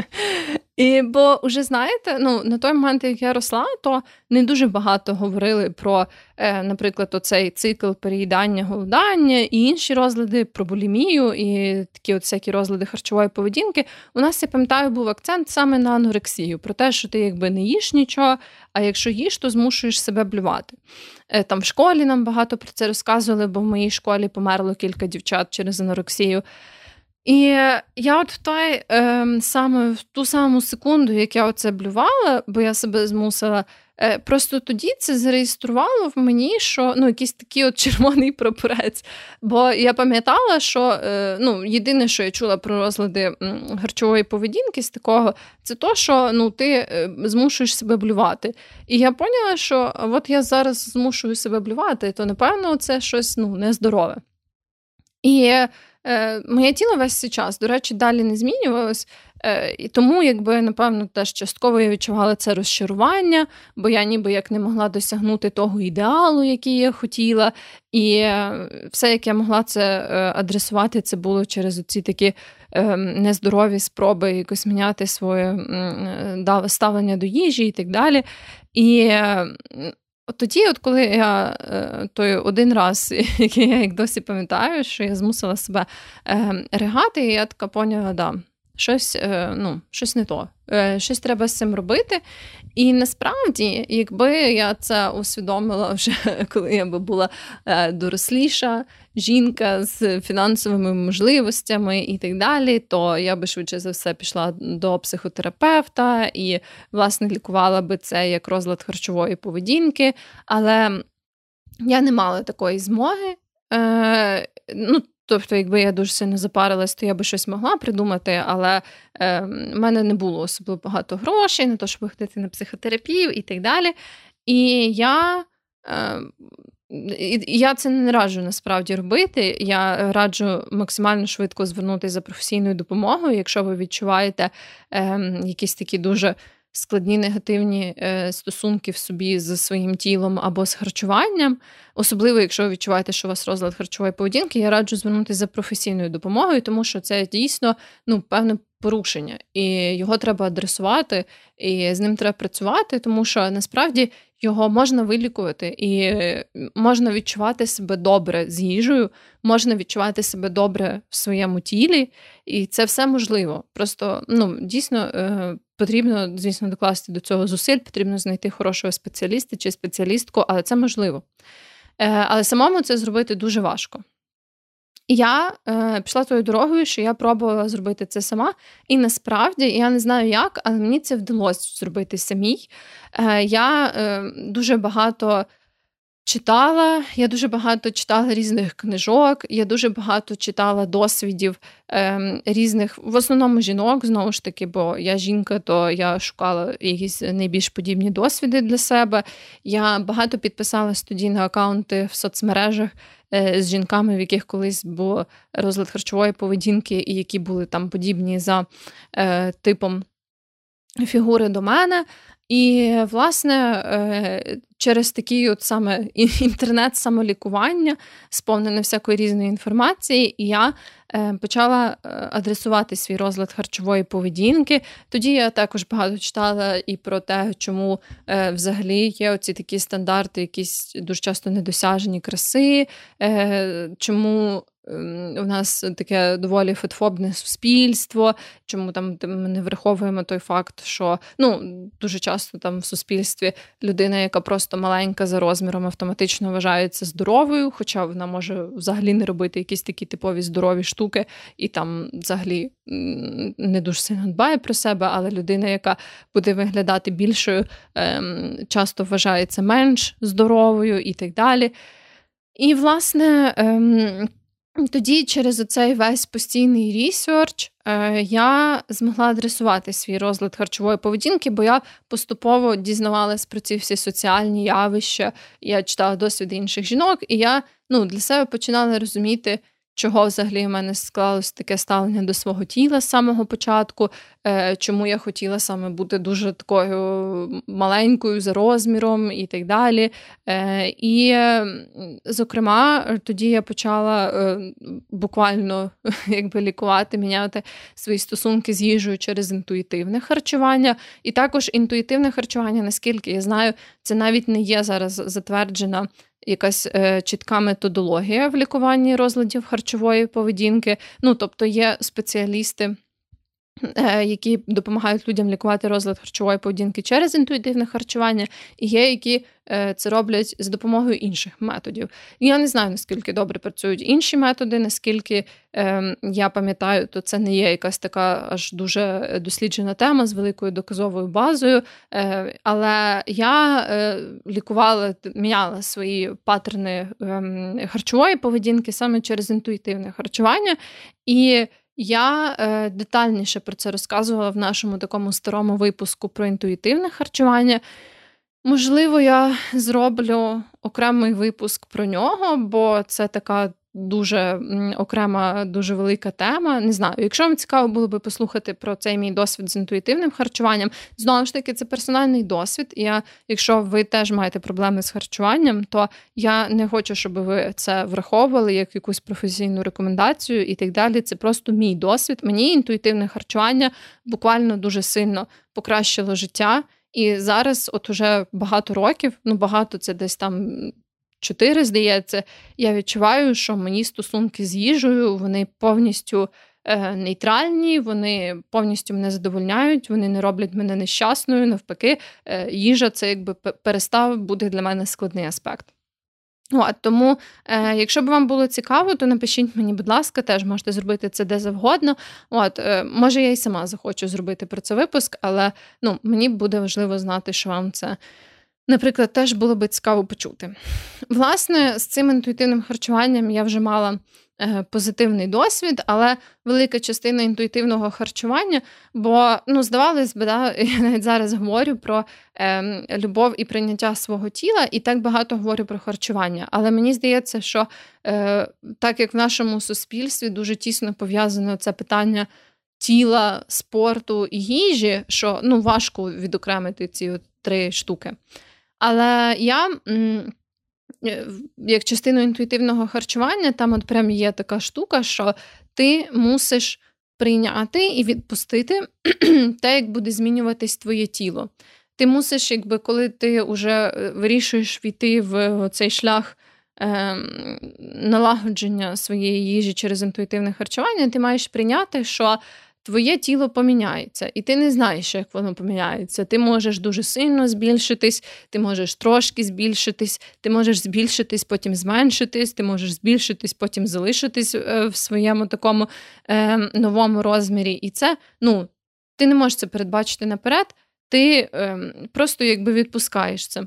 І бо вже знаєте, ну на той момент, як я росла, то не дуже багато говорили про, е, наприклад, оцей цикл переїдання, голодання і інші розлади про булімію і такі от всякі розлади харчової поведінки. У нас я пам'ятаю, був акцент саме на анорексію, про те, що ти якби не їш нічого, а якщо їш, то змушуєш себе блювати. Е, там в школі нам багато про це розказували, бо в моїй школі померло кілька дівчат через анорексію. І я от в той е, саме в ту саму секунду, як я оце блювала, бо я себе змусила, е, просто тоді це зареєструвало в мені, що ну, якийсь такий от червоний прапорець. Бо я пам'ятала, що е, ну, єдине, що я чула про розлади харчової поведінки з такого, це то, що ну, ти е, змушуєш себе блювати. І я поняла, що от я зараз змушую себе блювати, то напевно це щось ну, нездорове. І Е, Моє тіло весь цей час, до речі, далі не змінювалось. Е, І тому, якби, напевно, теж частково я відчувала це розчарування, бо я ніби як не могла досягнути того ідеалу, який я хотіла. І е, все, як я могла це адресувати, це було через ці такі нездорові спроби якось міняти своє ставлення до їжі і так далі. І От тоді, от коли я е, той один раз, який я як досі пам'ятаю, що я змусила себе е, ригати, я така поняла, да, щось е, ну, щось не то, щось треба з цим робити. І насправді, якби я це усвідомила вже, коли я би була доросліша, жінка з фінансовими можливостями і так далі, то я би швидше за все пішла до психотерапевта і, власне, лікувала би це як розлад харчової поведінки. Але я не мала такої змоги. Е, ну, Тобто, якби я дуже сильно запарилась, то я би щось могла придумати, але е, в мене не було особливо багато грошей на те, щоб ходити на психотерапію і так далі. І я е, я це не раджу насправді робити. Я раджу максимально швидко звернутися за професійною допомогою, якщо ви відчуваєте е, якісь такі дуже складні негативні е, стосунки в собі з своїм тілом або з харчуванням, особливо, якщо ви відчуваєте, що у вас розлад харчової поведінки, я раджу звернутися за професійною допомогою, тому що це дійсно ну, певне порушення, і його треба адресувати, і з ним треба працювати, тому що насправді його можна вилікувати, і можна відчувати себе добре з їжею, можна відчувати себе добре в своєму тілі, і це все можливо. Просто ну, дійсно е, потрібно, звісно, докласти до цього зусиль, потрібно знайти хорошого спеціаліста чи спеціалістку, але це можливо. Е, але самому це зробити дуже важко. Я е, пішла тою дорогою, що я пробувала зробити це сама. І насправді я не знаю як, але мені це вдалося зробити самій. Е, Я е, дуже багато читала, я дуже багато читала різних книжок, я дуже багато читала досвідів е, різних, в основному жінок, знову ж таки, бо я жінка, то я шукала якісь найбільш подібні досвіди для себе. Я багато підписалась тоді на аккаунти в соцмережах. Е, з жінками, в яких колись був розлад харчової поведінки, і які були там подібні за е, типом фігури до мене. І, власне, е, через такий от саме інтернет-самолікування, сповнене всякої різної інформації, я е, почала е, адресувати свій розлад харчової поведінки. Тоді я також багато читала і про те, чому взагалі є оці такі стандарти, якісь дуже часто недосяжені краси, чому у нас таке доволі фетфобне суспільство, чому там ми не враховуємо той факт, що ну дуже часто там в суспільстві людина, яка просто маленька за розміром, автоматично вважається здоровою, хоча вона може взагалі не робити якісь такі типові здорові штуки, і там взагалі не дуже сильно дбає про себе, але людина, яка буде виглядати більшою, ем, часто вважається менш здоровою і так далі. І, власне, ем, тоді, через оцей весь постійний ресерч, я змогла адресувати свій розлад харчової поведінки, бо я поступово дізнавалась про ці всі соціальні явища, я читала досвід інших жінок, і я ну, для себе починала розуміти, чого взагалі в мене склалось таке ставлення до свого тіла з самого початку, е, чому я хотіла саме бути дуже такою маленькою за розміром і так далі. Е, і, зокрема, тоді я почала е, буквально якби лікувати, міняти свої стосунки з їжею через інтуїтивне харчування. І також інтуїтивне харчування, наскільки я знаю, це навіть не є зараз затверджена якась е, чітка методологія в лікуванні розладів харчової поведінки. Ну, тобто є спеціалісти. Е, які допомагають людям лікувати розлад харчової поведінки через інтуїтивне харчування, і є, які е, це роблять з допомогою інших методів. Я не знаю, наскільки добре працюють інші методи, наскільки е, я пам'ятаю, то це не є якась така аж дуже досліджена тема з великою доказовою базою. Е, але я лікувала, міняла свої паттерни ем, харчової поведінки саме через інтуїтивне харчування. І я е, детальніше про це розказувала в нашому такому старому випуску про інтуїтивне харчування. Можливо, я зроблю окремий випуск про нього, бо це така дуже окрема, дуже велика тема. Не знаю, якщо вам цікаво було би послухати про цей мій досвід з інтуїтивним харчуванням, знову ж таки, це персональний досвід. І я, якщо ви теж маєте проблеми з харчуванням, то я не хочу, щоб ви це враховували як якусь професійну рекомендацію і так далі. Це просто мій досвід. Мені інтуїтивне харчування буквально дуже сильно покращило життя. І зараз, от уже багато років, ну багато це десь там чотири, здається, я відчуваю, що мені стосунки з їжею вони повністю е, нейтральні, вони повністю мене задовольняють, вони не роблять мене нещасною. Навпаки, е, їжа це якби перестав бути для мене складний аспект. От, Тому, е, якщо б вам було цікаво, то напишіть мені, будь ласка, теж можете зробити це де завгодно. От, е, Може, я й сама захочу зробити про це випуск, але ну, мені буде важливо знати, що вам це наприклад, теж було би цікаво почути. Власне, з цим інтуїтивним харчуванням я вже мала е, позитивний досвід, але велика частина інтуїтивного харчування, бо, ну, здавалось би, да, я навіть зараз говорю про е, любов і прийняття свого тіла, і так багато говорю про харчування. Але мені здається, що е, так як в нашому суспільстві дуже тісно пов'язано це питання. Тіла, спорту і їжі, що ну важко відокремити ці от три штуки. Але я, е, як частину інтуїтивного харчування, там от прям є така штука, що ти мусиш прийняти і відпустити те, як буде змінюватись твоє тіло. Ти мусиш, якби коли ти вже е, вирішуєш війти в цей шлях. Ем, налагодження своєї їжі через інтуїтивне харчування, ти маєш прийняти, що твоє тіло поміняється, і ти не знаєш, як воно поміняється. Ти можеш дуже сильно збільшитись, ти можеш трошки збільшитись, ти можеш збільшитись, потім зменшитись, ти можеш збільшитись, потім залишитись е, в своєму такому е, новому розмірі. І це, ну, ти не можеш це передбачити наперед, ти е, просто якби відпускаєш це.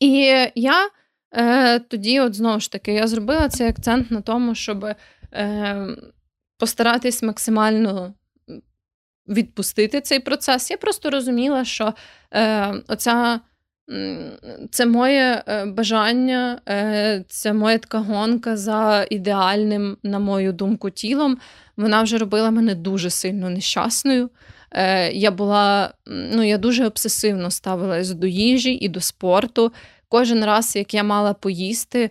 І я е, тоді, от знову ж таки, я зробила цей акцент на тому, щоб. Е, постаратись максимально відпустити цей процес. Я просто розуміла, що е, оця. Це моє е, бажання, е, це моя така гонка за ідеальним, на мою думку, тілом. Вона вже робила мене дуже сильно нещасною. Е, я була, ну, я дуже обсесивно ставилась до їжі і до спорту. Кожен раз, як я мала поїсти,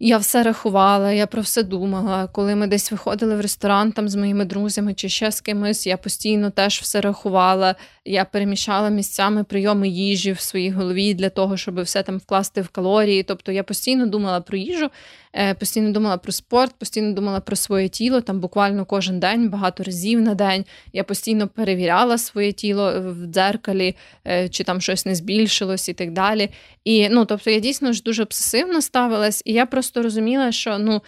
я все рахувала, я про все думала. Коли ми десь виходили в ресторан там з моїми друзями чи ще з кимось, я постійно теж все рахувала. Я переміщала місцями прийоми їжі в своїй голові для того, щоб все там вкласти в калорії. Тобто я постійно думала про їжу, е, постійно думала про спорт, постійно думала про своє тіло. Там буквально кожен день, багато разів на день. Я постійно перевіряла своє тіло в дзеркалі, е, чи там щось не збільшилось і так далі. І ну, тобто я дійсно ж дуже обсесивно ставилась, і я просто розуміла, що ну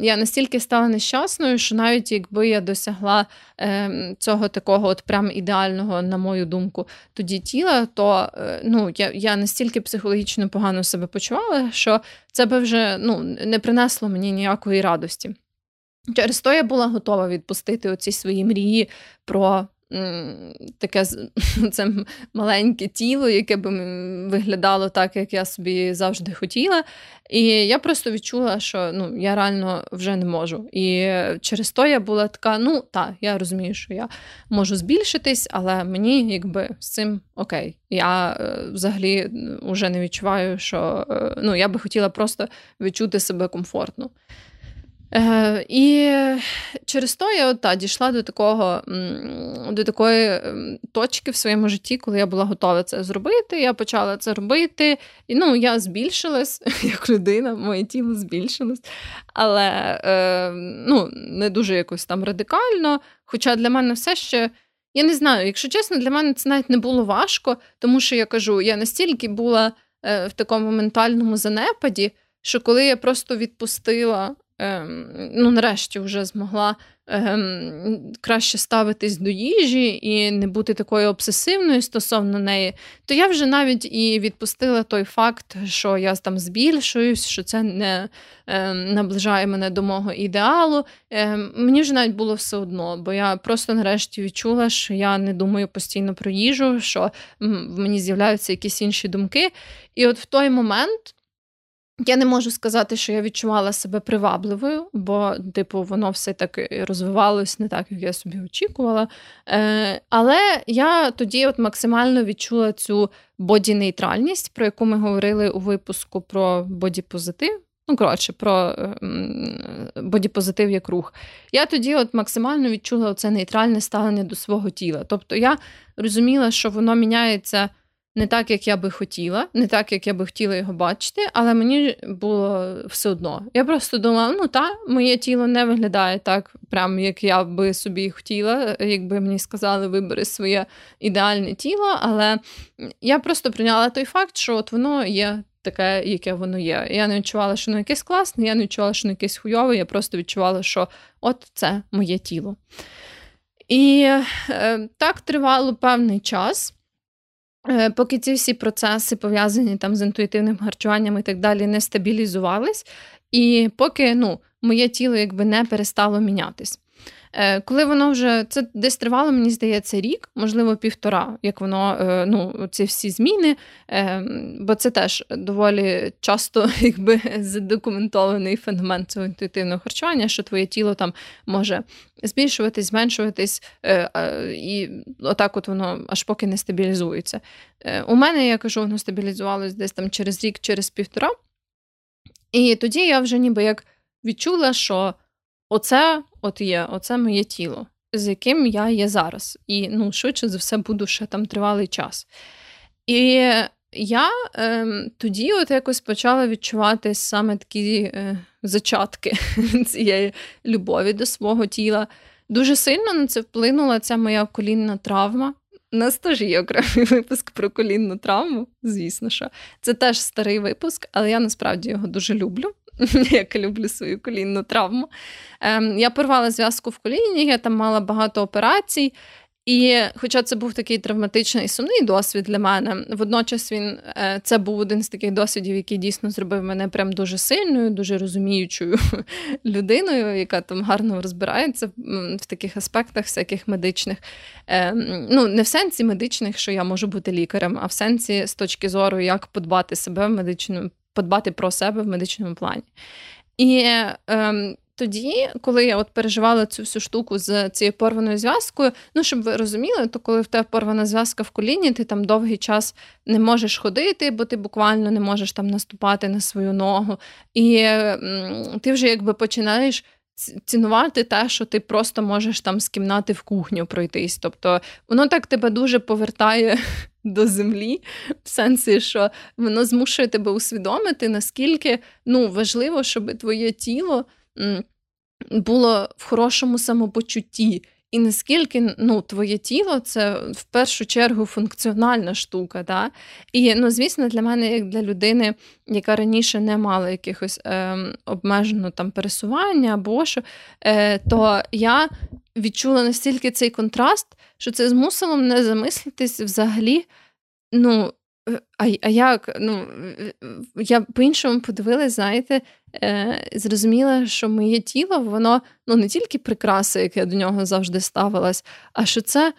я настільки стала нещасною, що навіть якби я досягла ем, цього такого от прям ідеального, на мою думку, тоді тіла, то е, ну, я я настільки психологічно погано себе почувала, що це би вже ну, не принесло мені ніякої радості. Через то я була готова відпустити оці свої мрії про таке це маленьке тіло, яке би виглядало так, як я собі завжди хотіла. І я просто відчула, що ну, я реально вже не можу. І через то я була така: ну так, я розумію, що я можу збільшитись, але мені якби з цим окей. Я е, взагалі вже не відчуваю, що е, ну, я би хотіла просто відчути себе комфортно. Е, І через то я та, дійшла до такого, до такої точки в своєму житті, коли я була готова це зробити. Я почала це робити. І ну, я збільшилась як людина, моє тіло збільшилось. Але е, ну, не дуже якось там радикально. Хоча для мене все ще. Я не знаю, якщо чесно, для мене це навіть не було важко, тому що я кажу, я настільки була е, в такому ментальному занепаді, що коли я просто відпустила ем, ну, нарешті вже змогла ем, краще ставитись до їжі і не бути такою обсесивною стосовно неї, то я вже навіть і відпустила той факт, що я там збільшуюсь, що це не ем, наближає мене до мого ідеалу. Ем, мені вже навіть було все одно, бо я просто нарешті відчула, що я не думаю постійно про їжу, що в мені з'являються якісь інші думки. І от в той момент. Я не можу сказати, що я відчувала себе привабливою, бо, типу, воно все так розвивалось не так, як я собі очікувала. Е, Але я тоді от максимально відчула цю боді-нейтральність, про яку ми говорили у випуску про бодіпозитив. Ну, коротше, про бодіпозитив як рух. Я тоді от максимально відчула це нейтральне ставлення до свого тіла. Тобто я розуміла, що воно міняється не так, як я би хотіла, не так, як я би хотіла його бачити, але мені було все одно. Я просто думала, ну та, моє тіло не виглядає так, прям як я би собі хотіла, якби мені сказали, вибери своє ідеальне тіло. Але я просто прийняла той факт, що от воно є. Таке, яке воно є. Я не відчувала, що воно якесь класне, я не відчувала, що воно якесь хуйове, я просто відчувала, що от це моє тіло. І е, так тривало певний час. Е, поки ці всі процеси пов'язані там з інтуїтивним харчуванням і так далі не стабілізувались, і поки ну, моє тіло якби не перестало мінятись. Е, коли воно вже це десь тривало, мені здається, рік, можливо, півтора, як воно е, ну, ці всі зміни, бо це теж доволі часто якби задокументований феномен цього інтуїтивного харчування, що твоє тіло там може збільшуватись, зменшуватись, і отак от воно аж поки не стабілізується. У мене, я кажу, воно стабілізувалось десь там через рік, через півтора. І тоді я вже ніби як відчула, що оце от є, оце моє тіло, з яким я є зараз. І ну, швидше за все буду ще там тривалий час. І я е, тоді от якось почала відчувати саме такі е, зачатки цієї любові до свого тіла. Дуже сильно на це вплинула ця моя колінна травма. У нас теж є окремий випуск про колінну травму, звісно що. Це теж старий випуск, але я насправді його дуже люблю. як люблю свою колінну травму. Ем, Я порвала зв'язку в коліні, я там мала багато операцій. І, хоча це був такий травматичний і сумний досвід для мене, водночас він е, це був один з таких досвідів, який дійсно зробив мене прям дуже сильною, дуже розуміючою людиною, яка там гарно розбирається в таких аспектах, всяких медичних. Ем, ну, не в сенсі медичних, що я можу бути лікарем, а в сенсі з точки зору, як подбати себе в медичному подбати про себе в медичному плані. І ем, тоді, коли я от переживала цю всю штуку з цією порваною зв'язкою, ну щоб ви розуміли, то коли в тебе порвана зв'язка в коліні, ти там довгий час не можеш ходити, бо ти буквально не можеш там наступати на свою ногу. І м, ти вже якби починаєш. Цінувати те, що ти просто можеш там з кімнати в кухню пройтись. Тобто воно так тебе дуже повертає до землі, в сенсі, що воно змушує тебе усвідомити, наскільки ну, важливо, щоб твоє тіло було в хорошому самопочутті. І наскільки ну, твоє тіло це в першу чергу функціональна штука. Да? І, ну, звісно, для мене, як для людини, яка раніше не мала якихось е, обмеженого там пересування або що, е, то я відчула настільки цей контраст, що це змусило мене замислитись взагалі. ну, а а як? Ну, Я по-іншому подивилась, знаєте, е, зрозуміла, що моє тіло, воно ну, не тільки прикраса, як я до нього завжди ставилась, а що це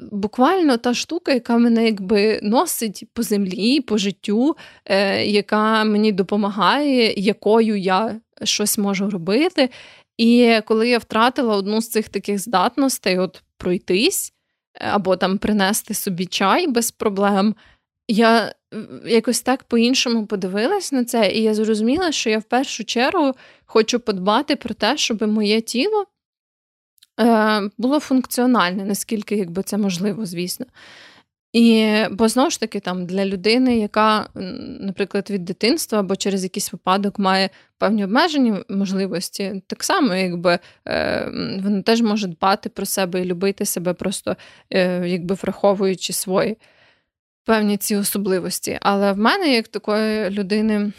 буквально та штука, яка мене якби носить по землі, по життю, е, яка мені допомагає, якою я щось можу робити. І коли я втратила одну з цих таких здатностей, от пройтись е, або там принести собі чай без проблем, я якось так по-іншому подивилась на це, і я зрозуміла, що я в першу чергу хочу подбати про те, щоб моє тіло е, було функціональне, наскільки якби це можливо, звісно. І бо знову ж таки, там для людини, яка, наприклад, від дитинства або через якийсь випадок має певні обмежені можливості, так само, якби е, вона теж може дбати про себе і любити себе, просто е, якби враховуючи свої певні ці особливості. Але в мене, як такої людини,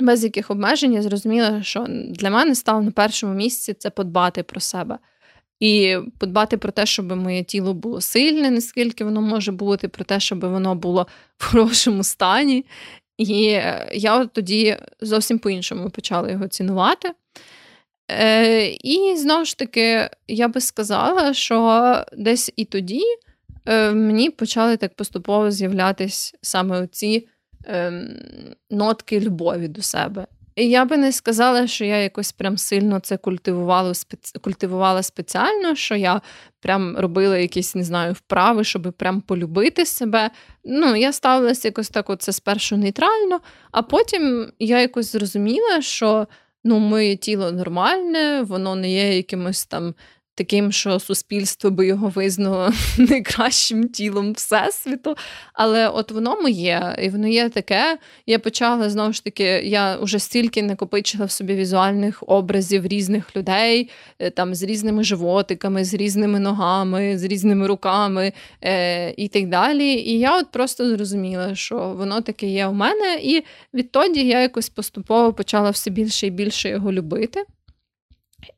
без яких обмежень, я зрозуміла, що для мене стало на першому місці це подбати про себе. І подбати про те, щоб моє тіло було сильне, наскільки воно може бути, про те, щоб воно було в хорошому стані. І я от тоді зовсім по-іншому почала його цінувати. Е, І знову ж таки, я би сказала, що десь і тоді е, мені почали так поступово з'являтись саме оці е, нотки любові до себе. І я би не сказала, що я якось прям сильно це культивувала культивувала спеціально, що я прям робила якісь, не знаю, вправи, щоб прям полюбити себе. Ну, я ставилася якось так, оце спершу нейтрально, а потім я якось зрозуміла, що ну, моє тіло нормальне, воно не є якимось там таким, що суспільство би його визнало найкращим тілом всесвіту. Але от воно моє, і воно є таке. Я почала знову ж таки, я вже стільки накопичила в собі візуальних образів різних людей, е, там з різними животиками, з різними ногами, з різними руками е, і так далі. І я от просто зрозуміла, що воно таке є у мене, і відтоді я якось поступово почала все більше і більше його любити.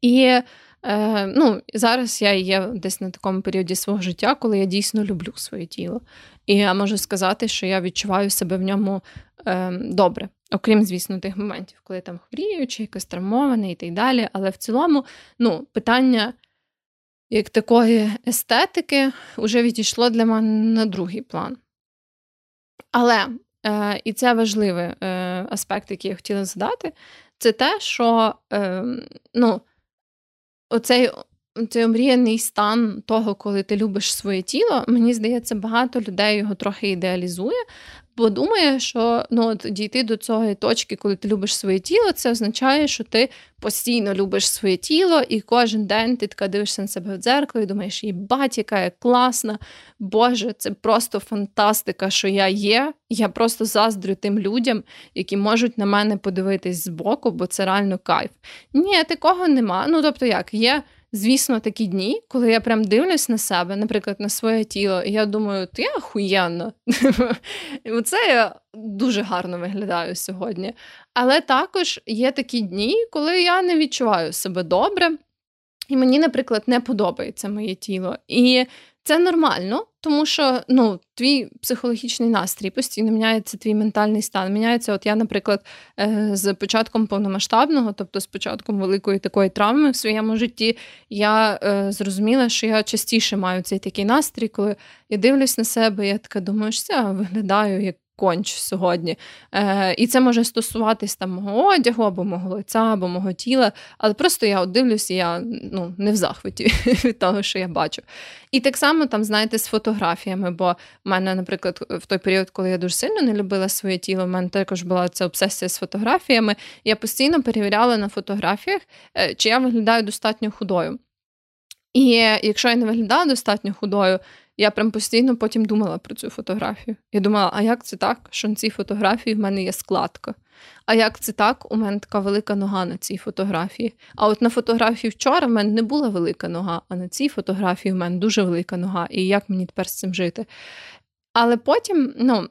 І Е, ну, Зараз я є десь на такому періоді свого життя, коли я дійсно люблю своє тіло. І я можу сказати, що я відчуваю себе в ньому е, добре. Окрім, звісно, тих моментів, коли я там хворію, чи якось травмоване і так далі. Але в цілому, ну, питання як такої естетики вже відійшло для мене на другий план. Але, е, і це важливий е, аспект, який я хотіла задати, це те, що е, ну, оцей цей омріяний стан того, коли ти любиш своє тіло, мені здається, багато людей його трохи ідеалізує, бо думає, що ну, от, дійти до цієї точки, коли ти любиш своє тіло, це означає, що ти постійно любиш своє тіло, і кожен день ти така дивишся на себе в дзеркало і думаєш, їбать, яка я класна, Боже, це просто фантастика, що я є. Я просто заздрю тим людям, які можуть на мене подивитись збоку, бо це реально кайф. Ні, такого нема. Ну тобто, як є. Звісно, такі дні, коли я прям дивлюсь на себе, наприклад, на своє тіло, і я думаю, ти охуєнно. Це я дуже гарно виглядаю сьогодні. Але також є такі дні, коли я не відчуваю себе добре, і мені, наприклад, не подобається моє тіло. І це нормально, тому що ну, твій психологічний настрій постійно міняється твій ментальний стан. Міняється, от я, наприклад, е, з початком повномасштабного, тобто з початком великої такої травми в своєму житті, я е, зрозуміла, що я частіше маю цей такий настрій, коли я дивлюсь на себе, я така думаю, що я виглядаю як конч сьогодні. Е, І це може стосуватись там мого одягу, або мого лиця, або мого тіла. Але просто я от дивлюся, я ну, не в захваті від того, що я бачу. І так само, там, знаєте, з фотографіями, бо в мене, наприклад, в той період, коли я дуже сильно не любила своє тіло, в мене також була ця обсесія з фотографіями. Я постійно перевіряла на фотографіях, е, чи я виглядаю достатньо худою. І якщо я не виглядала достатньо худою, я прям постійно потім думала про цю фотографію. Я думала, а як це так, що на цій фотографії в мене є складка? А як це так? У мене така велика нога на цій фотографії. А от на фотографії вчора в мене не була велика нога, а на цій фотографії в мене дуже велика нога. І як мені тепер з цим жити? Але потім, ну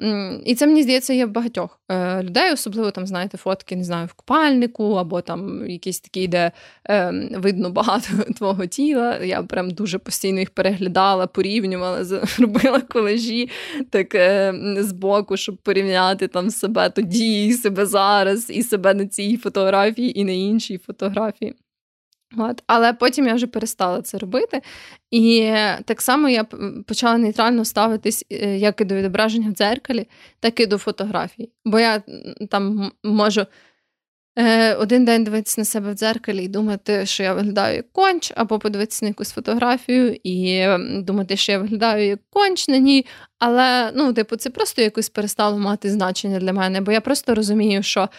і це мені здається, є в багатьох е, людей, особливо там, знаєте, фотки, не знаю, в купальнику, або там якісь такі, де е, видно багато твого тіла. Я прям дуже постійно їх переглядала, порівнювала, робила колежі так е, збоку, щоб порівняти там себе тоді, і себе зараз, і себе на цій фотографії, і на іншій фотографії. От. Але потім я вже перестала це робити. І так само я почала нейтрально ставитись е, як і до відображення в дзеркалі, так і до фотографій. Бо я там можу е, один день дивитися на себе в дзеркалі і думати, що я виглядаю як конч, або подивитися на якусь фотографію і думати, що я виглядаю як конч на ній. Але ну, типу, це просто якось перестало мати значення для мене, бо я просто розумію, що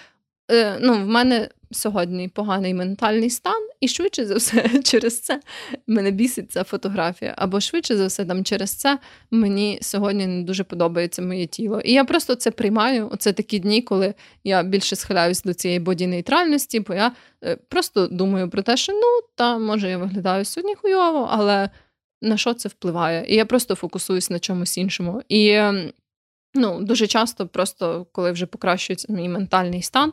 е, ну, в мене сьогодні поганий ментальний стан, і швидше за все, через це мене бісить ця фотографія. Або швидше за все, там через це мені сьогодні не дуже подобається моє тіло. І я просто це приймаю. Оце такі дні, коли я більше схиляюсь до цієї боді-нейтральності, бо я е, просто думаю про те, що ну, та може я виглядаю сьогодні хуйово, але на що це впливає? І я просто фокусуюсь на чомусь іншому. І ем, Ну, дуже часто, просто коли вже покращується мій ментальний стан,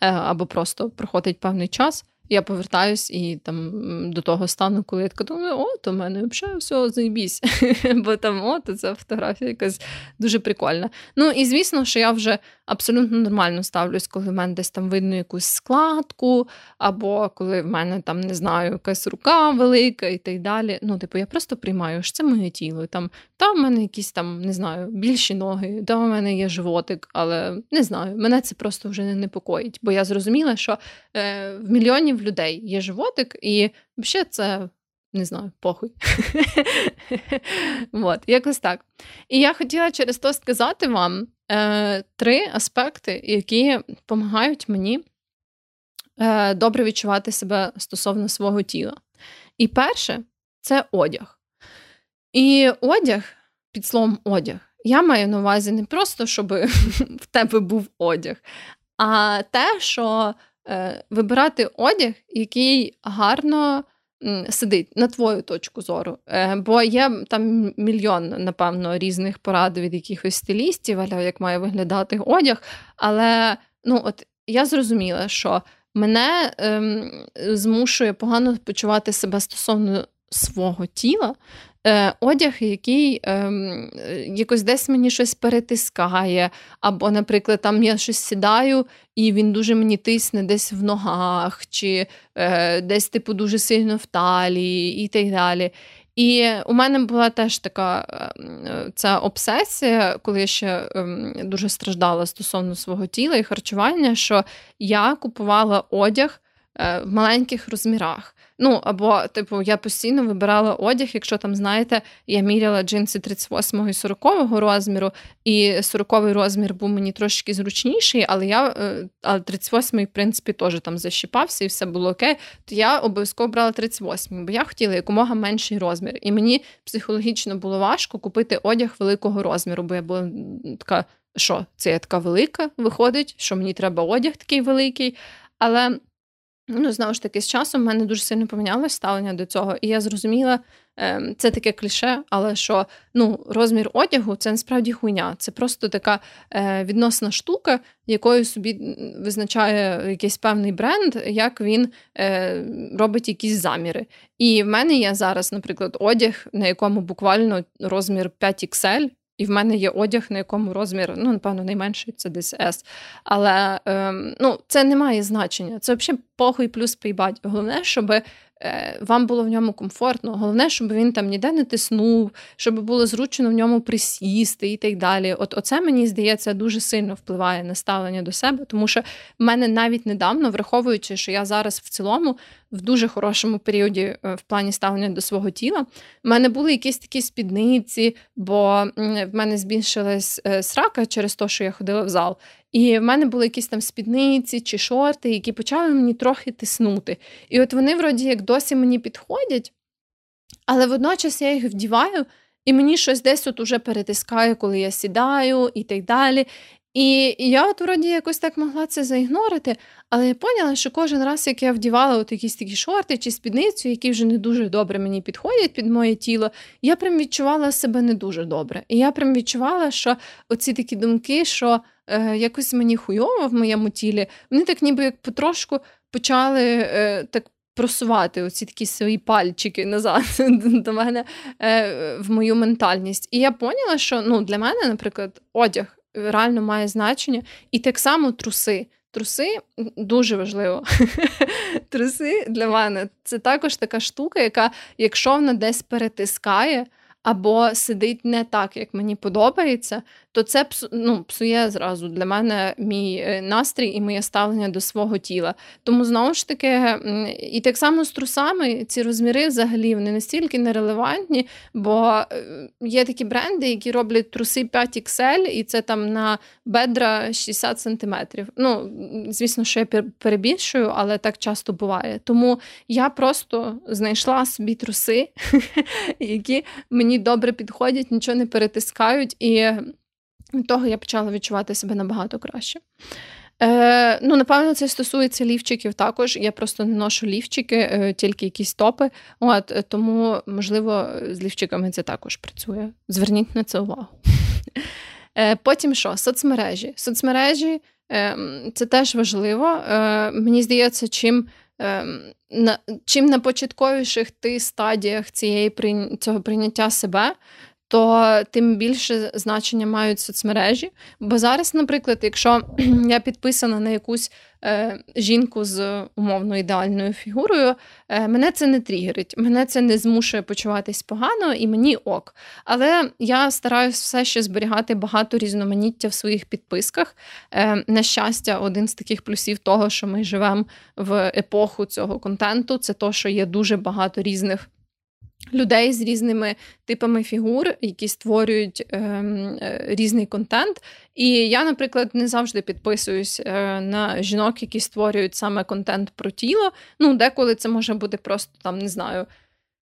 або просто проходить певний час, я повертаюсь і там до того стану, коли я така думаю, о, то в мене взагалі все заїбісь. Бо там о, то ця фотографія якась дуже прикольна. Ну і звісно, що я вже абсолютно нормально ставлюсь, коли в мене десь там видно якусь складку, або коли в мене там не знаю, якась рука велика і так далі. Ну, типу, я просто приймаю, що це моє тіло. Там та в мене якісь там не знаю, більші ноги, та в мене є животик, але не знаю, мене це просто вже не непокоїть, бо я зрозуміла, що е, в мільйонів людей є животик, і взагалі це. Не знаю, похуй. От, якось так. І я хотіла через то сказати вам е, три аспекти, які допомагають мені е, добре відчувати себе стосовно свого тіла. І перше це одяг. І одяг, під словом одяг, я маю на увазі не просто, щоб в тебе був одяг, а те, що вибирати одяг, який гарно сидить на твою точку зору. Е, бо є там мільйон, напевно, різних порад від якихось стилістів, але як має виглядати одяг. Але ну, от я зрозуміла, що мене ем, змушує погано почувати себе стосовно свого тіла, е, одяг, який е, якось десь мені щось перетискає. Або, наприклад, там я щось сідаю, і він дуже мені тисне десь в ногах, чи е, десь, типу, дуже сильно в талії і так далі. І у мене була теж така ем, ця обсесія, коли я ще ем, дуже страждала стосовно свого тіла і харчування, що я купувала одяг е, в маленьких розмірах. Ну, або, типу, я постійно вибирала одяг, якщо там, знаєте, я міряла джинси 38 і 40 розміру, і 40-й розмір був мені трошки зручніший, але я е, але 38 в принципі, теж там защіпався і все було окей. То я обов'язково брала 38-й, бо я хотіла якомога менший розмір. І мені психологічно було важко купити одяг великого розміру, бо я була така, що це я така велика виходить, що мені треба одяг такий великий. Але. Ну, знову ж таки, з часом в мене дуже сильно помінялось ставлення до цього, і я зрозуміла, ем, це таке кліше, але що ну, розмір одягу це насправді хуйня. Це просто така е, відносна штука, якою собі визначає якийсь певний бренд, як він е, робить якісь заміри. І в мене є зараз, наприклад, одяг, на якому буквально розмір 5 XL, і в мене є одяг, на якому розмір, ну, напевно, найменший це десь S. Але ем, ну, це не має значення. Це взагалі похуй плюс пейбать. Головне, щоб вам було в ньому комфортно. Головне, щоб він там ніде не тиснув, щоб було зручно в ньому присісти і так далі. От оце мені здається дуже сильно впливає на ставлення до себе, тому що в мене навіть недавно, враховуючи, що я зараз в цілому в дуже хорошому періоді е, в плані ставлення до свого тіла, в мене були якісь такі спідниці, бо в мене збільшилась е, срака через те, що я ходила в зал. І в мене були якісь там спідниці чи шорти, які почали мені трохи тиснути. І от вони, вроді, як досі мені підходять, але водночас я їх вдіваю, і мені щось десь от уже перетискає, коли я сідаю і так далі. І я от вроді якось так могла це заігнорити, але я поняла, що кожен раз, як я вдівала от якісь такі шорти чи спідницю, які вже не дуже добре мені підходять під моє тіло, я прям відчувала себе не дуже добре. І я прям відчувала, що оці такі думки, що е, якось мені хуйово в моєму тілі, вони так ніби як потрошку почали е, так. Просувати оці такі свої пальчики назад до мене е, в мою ментальність. І я поняла, що ну, для мене, наприклад, одяг реально має значення. І так само труси. труси дуже важливо. Труси для мене це також така штука, яка, якщо вона десь перетискає або сидить не так, як мені подобається, то це ну, псує зразу для мене мій е, настрій і моє ставлення до свого тіла. Тому знову ж таки, і так само з трусами ці розміри взагалі вони настільки нерелевантні, бо е, є такі бренди, які роблять труси 5XL, і це там на бедра 60 сантиметрів. Ну, звісно, що я перебільшую, але так часто буває. Тому я просто знайшла собі труси, які мені добре підходять, нічого не перетискають. і від того я почала відчувати себе набагато краще. Е, Ну, напевно, це стосується лівчиків також. Я просто не ношу лівчики, е, тільки якісь топи. От е, Тому, можливо, з лівчиками це також працює. Зверніть на це увагу. Е, Потім що? Соцмережі. Соцмережі е, це теж важливо. Е, Мені здається, чим. Ем, на чим на початковіших ти стадіях цієї цього прийняття себе, то тим більше значення мають соцмережі. Бо зараз, наприклад, якщо я підписана на якусь е, жінку з умовно ідеальною фігурою, е, мене це не тригерить, мене це не змушує почуватись погано і мені ок. Але я стараюсь все ще зберігати багато різноманіття в своїх підписках. Е, на щастя, один з таких плюсів того, що ми живемо в епоху цього контенту, це то, що є дуже багато різних. Людей з різними типами фігур, які створюють е, е, різний контент. І я, наприклад, не завжди підписуюсь е, на жінок, які створюють саме контент про тіло. Ну, деколи це може бути просто там, не знаю,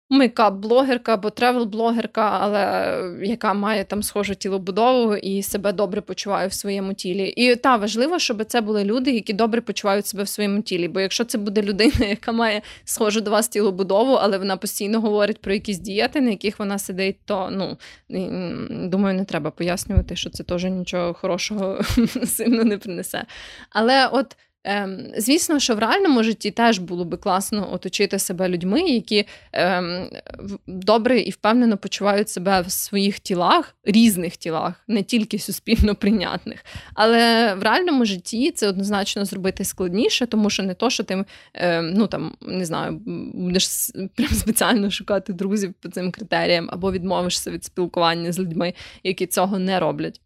мейкап-блогерка або тревел-блогерка, але яка має там схожу тілобудову і себе добре почуває в своєму тілі. І та важливо, щоб це були люди, які добре почувають себе в своєму тілі. Бо якщо це буде людина, яка має схожу до вас тілобудову, але вона постійно говорить про якісь дієти, на яких вона сидить, то ну думаю, не треба пояснювати, що це теж нічого хорошого сильно не принесе. Але от. Ем, Звісно, що в реальному житті теж було би класно оточити себе людьми, які ем, добре і впевнено почувають себе в своїх тілах, різних тілах, не тільки суспільно прийнятних. Але в реальному житті це однозначно зробити складніше, тому що не то, що ти ем, ну там не знаю, будеш прям спеціально шукати друзів по цим критеріям, або відмовишся від спілкування з людьми, які цього не роблять.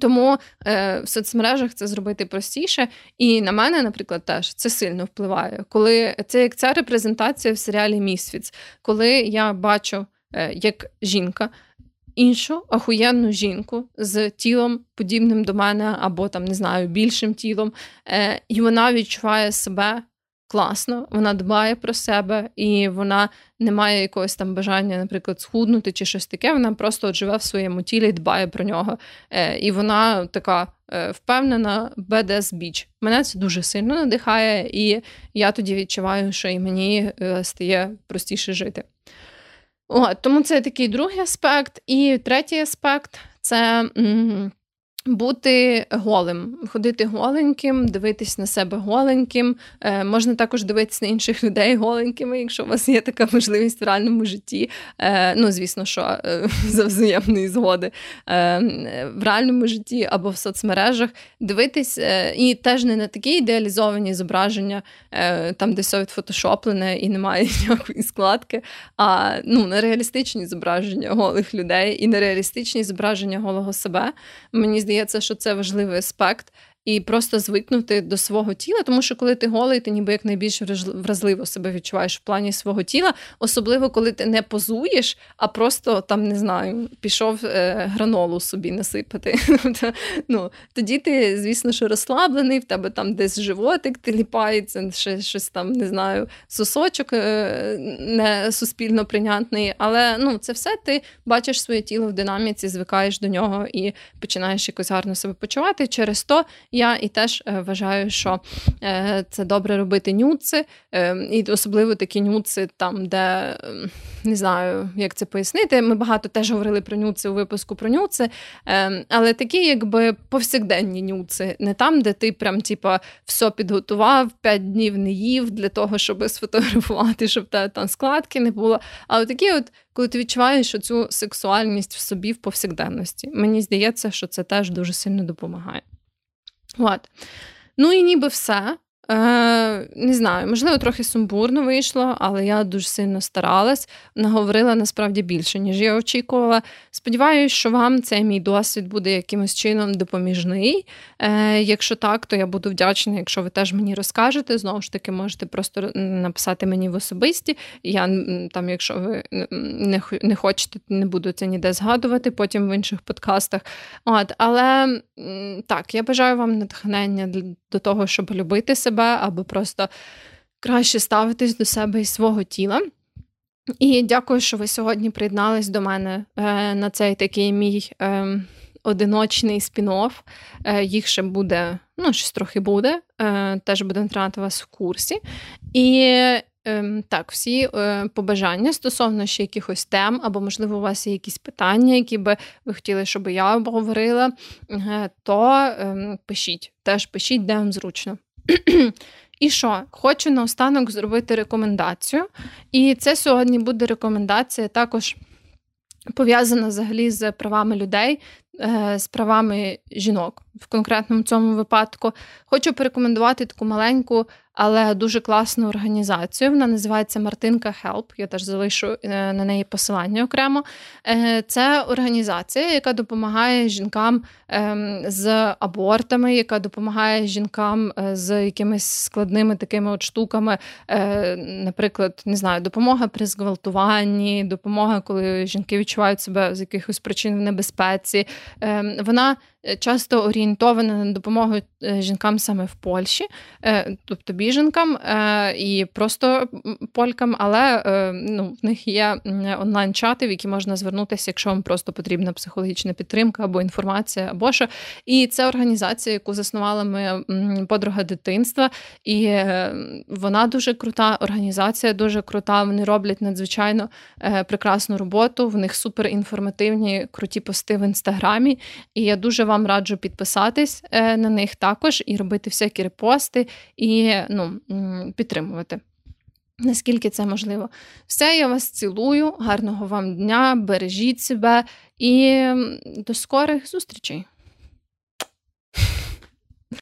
Тому е, в соцмережах це зробити простіше. І на мене, наприклад, теж це сильно впливає. Коли це як ця репрезентація в серіалі Місфіц, коли я бачу е, як жінка іншу ахуєнну жінку з тілом, подібним до мене, або там не знаю, більшим тілом, е, і вона відчуває себе класно, вона дбає про себе, і вона не має якогось там бажання, наприклад, схуднути чи щось таке. Вона просто от живе в своєму тілі і дбає про нього. Е, І вона така е, впевнена, badass біч. Мене це дуже сильно надихає, і я тоді відчуваю, що і мені е, стає простіше жити. О, Тому це такий другий аспект. І третій аспект це. М- бути голим, ходити голеньким, дивитись на себе голеньким. Е, Можна також дивитися на інших людей голенькими, якщо у вас є така можливість в реальному житті. Е, Ну, звісно, що е, за взаємної згоди е, в реальному житті або в соцмережах дивитись е, і теж не на такі ідеалізовані зображення, е, там де все відфотошоплене і немає ніякої складки, а ну, на реалістичні зображення голих людей і на реалістичні зображення голого себе. Мені здається, що це важливий аспект і просто звикнути до свого тіла, тому що коли ти голий, ти ніби як найбільш вразливо себе відчуваєш в плані свого тіла, особливо коли ти не позуєш, а просто там не знаю, пішов е, гранолу собі насипати. ну, Тоді ти, звісно, що розслаблений, в тебе там десь животик тіліпається, ще щось там не знаю, сосочок е, не суспільно прийнятний. Але ну, це все ти бачиш своє тіло в динаміці, звикаєш до нього і починаєш якось гарно себе почувати. Через то я і теж е, вважаю, що е, це добре робити нюци, е, і особливо такі нюци, там, де ем, не знаю, як це пояснити. Ми багато теж говорили про нюци у випуску про нюци, але такі, якби повсякденні нюци, не там, де ти прям типа все підготував, п'ять днів не їв для того, щоб сфотографувати, щоб тебе там складки не було. А такі, от, коли ти відчуваєш цю сексуальність в собі в повсякденності, мені здається, що це теж дуже сильно допомагає. От. Ну і ніби все. Е, Не знаю, можливо, трохи сумбурно вийшло, але я дуже сильно старалась, наговорила насправді більше, ніж я очікувала. Сподіваюсь, що вам цей мій досвід буде якимось чином допоміжний. Е, Якщо так, то я буду вдячна, якщо ви теж мені розкажете. Знову ж таки, можете просто написати мені в особисті. Я там, якщо ви не не хочете, не буду це ніде згадувати потім в інших подкастах. От, Але так, я бажаю вам натхнення до того, щоб любити себе себе, або просто краще ставитись до себе і свого тіла. І дякую, що ви сьогодні приєднались до мене е, на цей такий мій е, одиночний спін-офф. Е, їх ще буде, ну, щось трохи буде, теж будемо тримати вас в курсі. І так, всі побажання стосовно ще якихось тем, або, можливо, у вас є якісь питання, які би ви хотіли, щоб я обговорила, то ем, пишіть, теж пишіть, де вам зручно. І що? Хочу наостанок зробити рекомендацію. І це сьогодні буде рекомендація також пов'язана взагалі з правами людей, е, з правами жінок в конкретному цьому випадку. Хочу порекомендувати таку маленьку але дуже класну організацію. Вона називається Мартинка Help. Я теж залишу е, на неї посилання окремо. Е, це організація, яка допомагає жінкам ем, з абортами, яка допомагає жінкам е, з якимись складними такими от штуками, наприклад, не знаю, допомога при зґвалтуванні, допомога, коли жінки відчувають себе з якихось причин в небезпеці. Ем, вона часто орієнтована на допомогу жінкам саме в Польщі, тобто біженкам е, і просто полькам, але е, ну, в них є онлайн-чати, в які можна звернутися, якщо вам просто потрібна психологічна підтримка або інформація, або що. І це організація, яку заснувала моя подруга дитинства, і е, вона дуже крута організація, дуже крута. Вони роблять надзвичайно прекрасну роботу. В них суперінформативні, круті пости в інстаграмі. І я дуже вам раджу підписатись на них також і робити всякі репости. І ну, підтримувати. Наскільки це можливо. Все, я вас цілую, гарного вам дня, бережіть себе і до скорих зустрічей!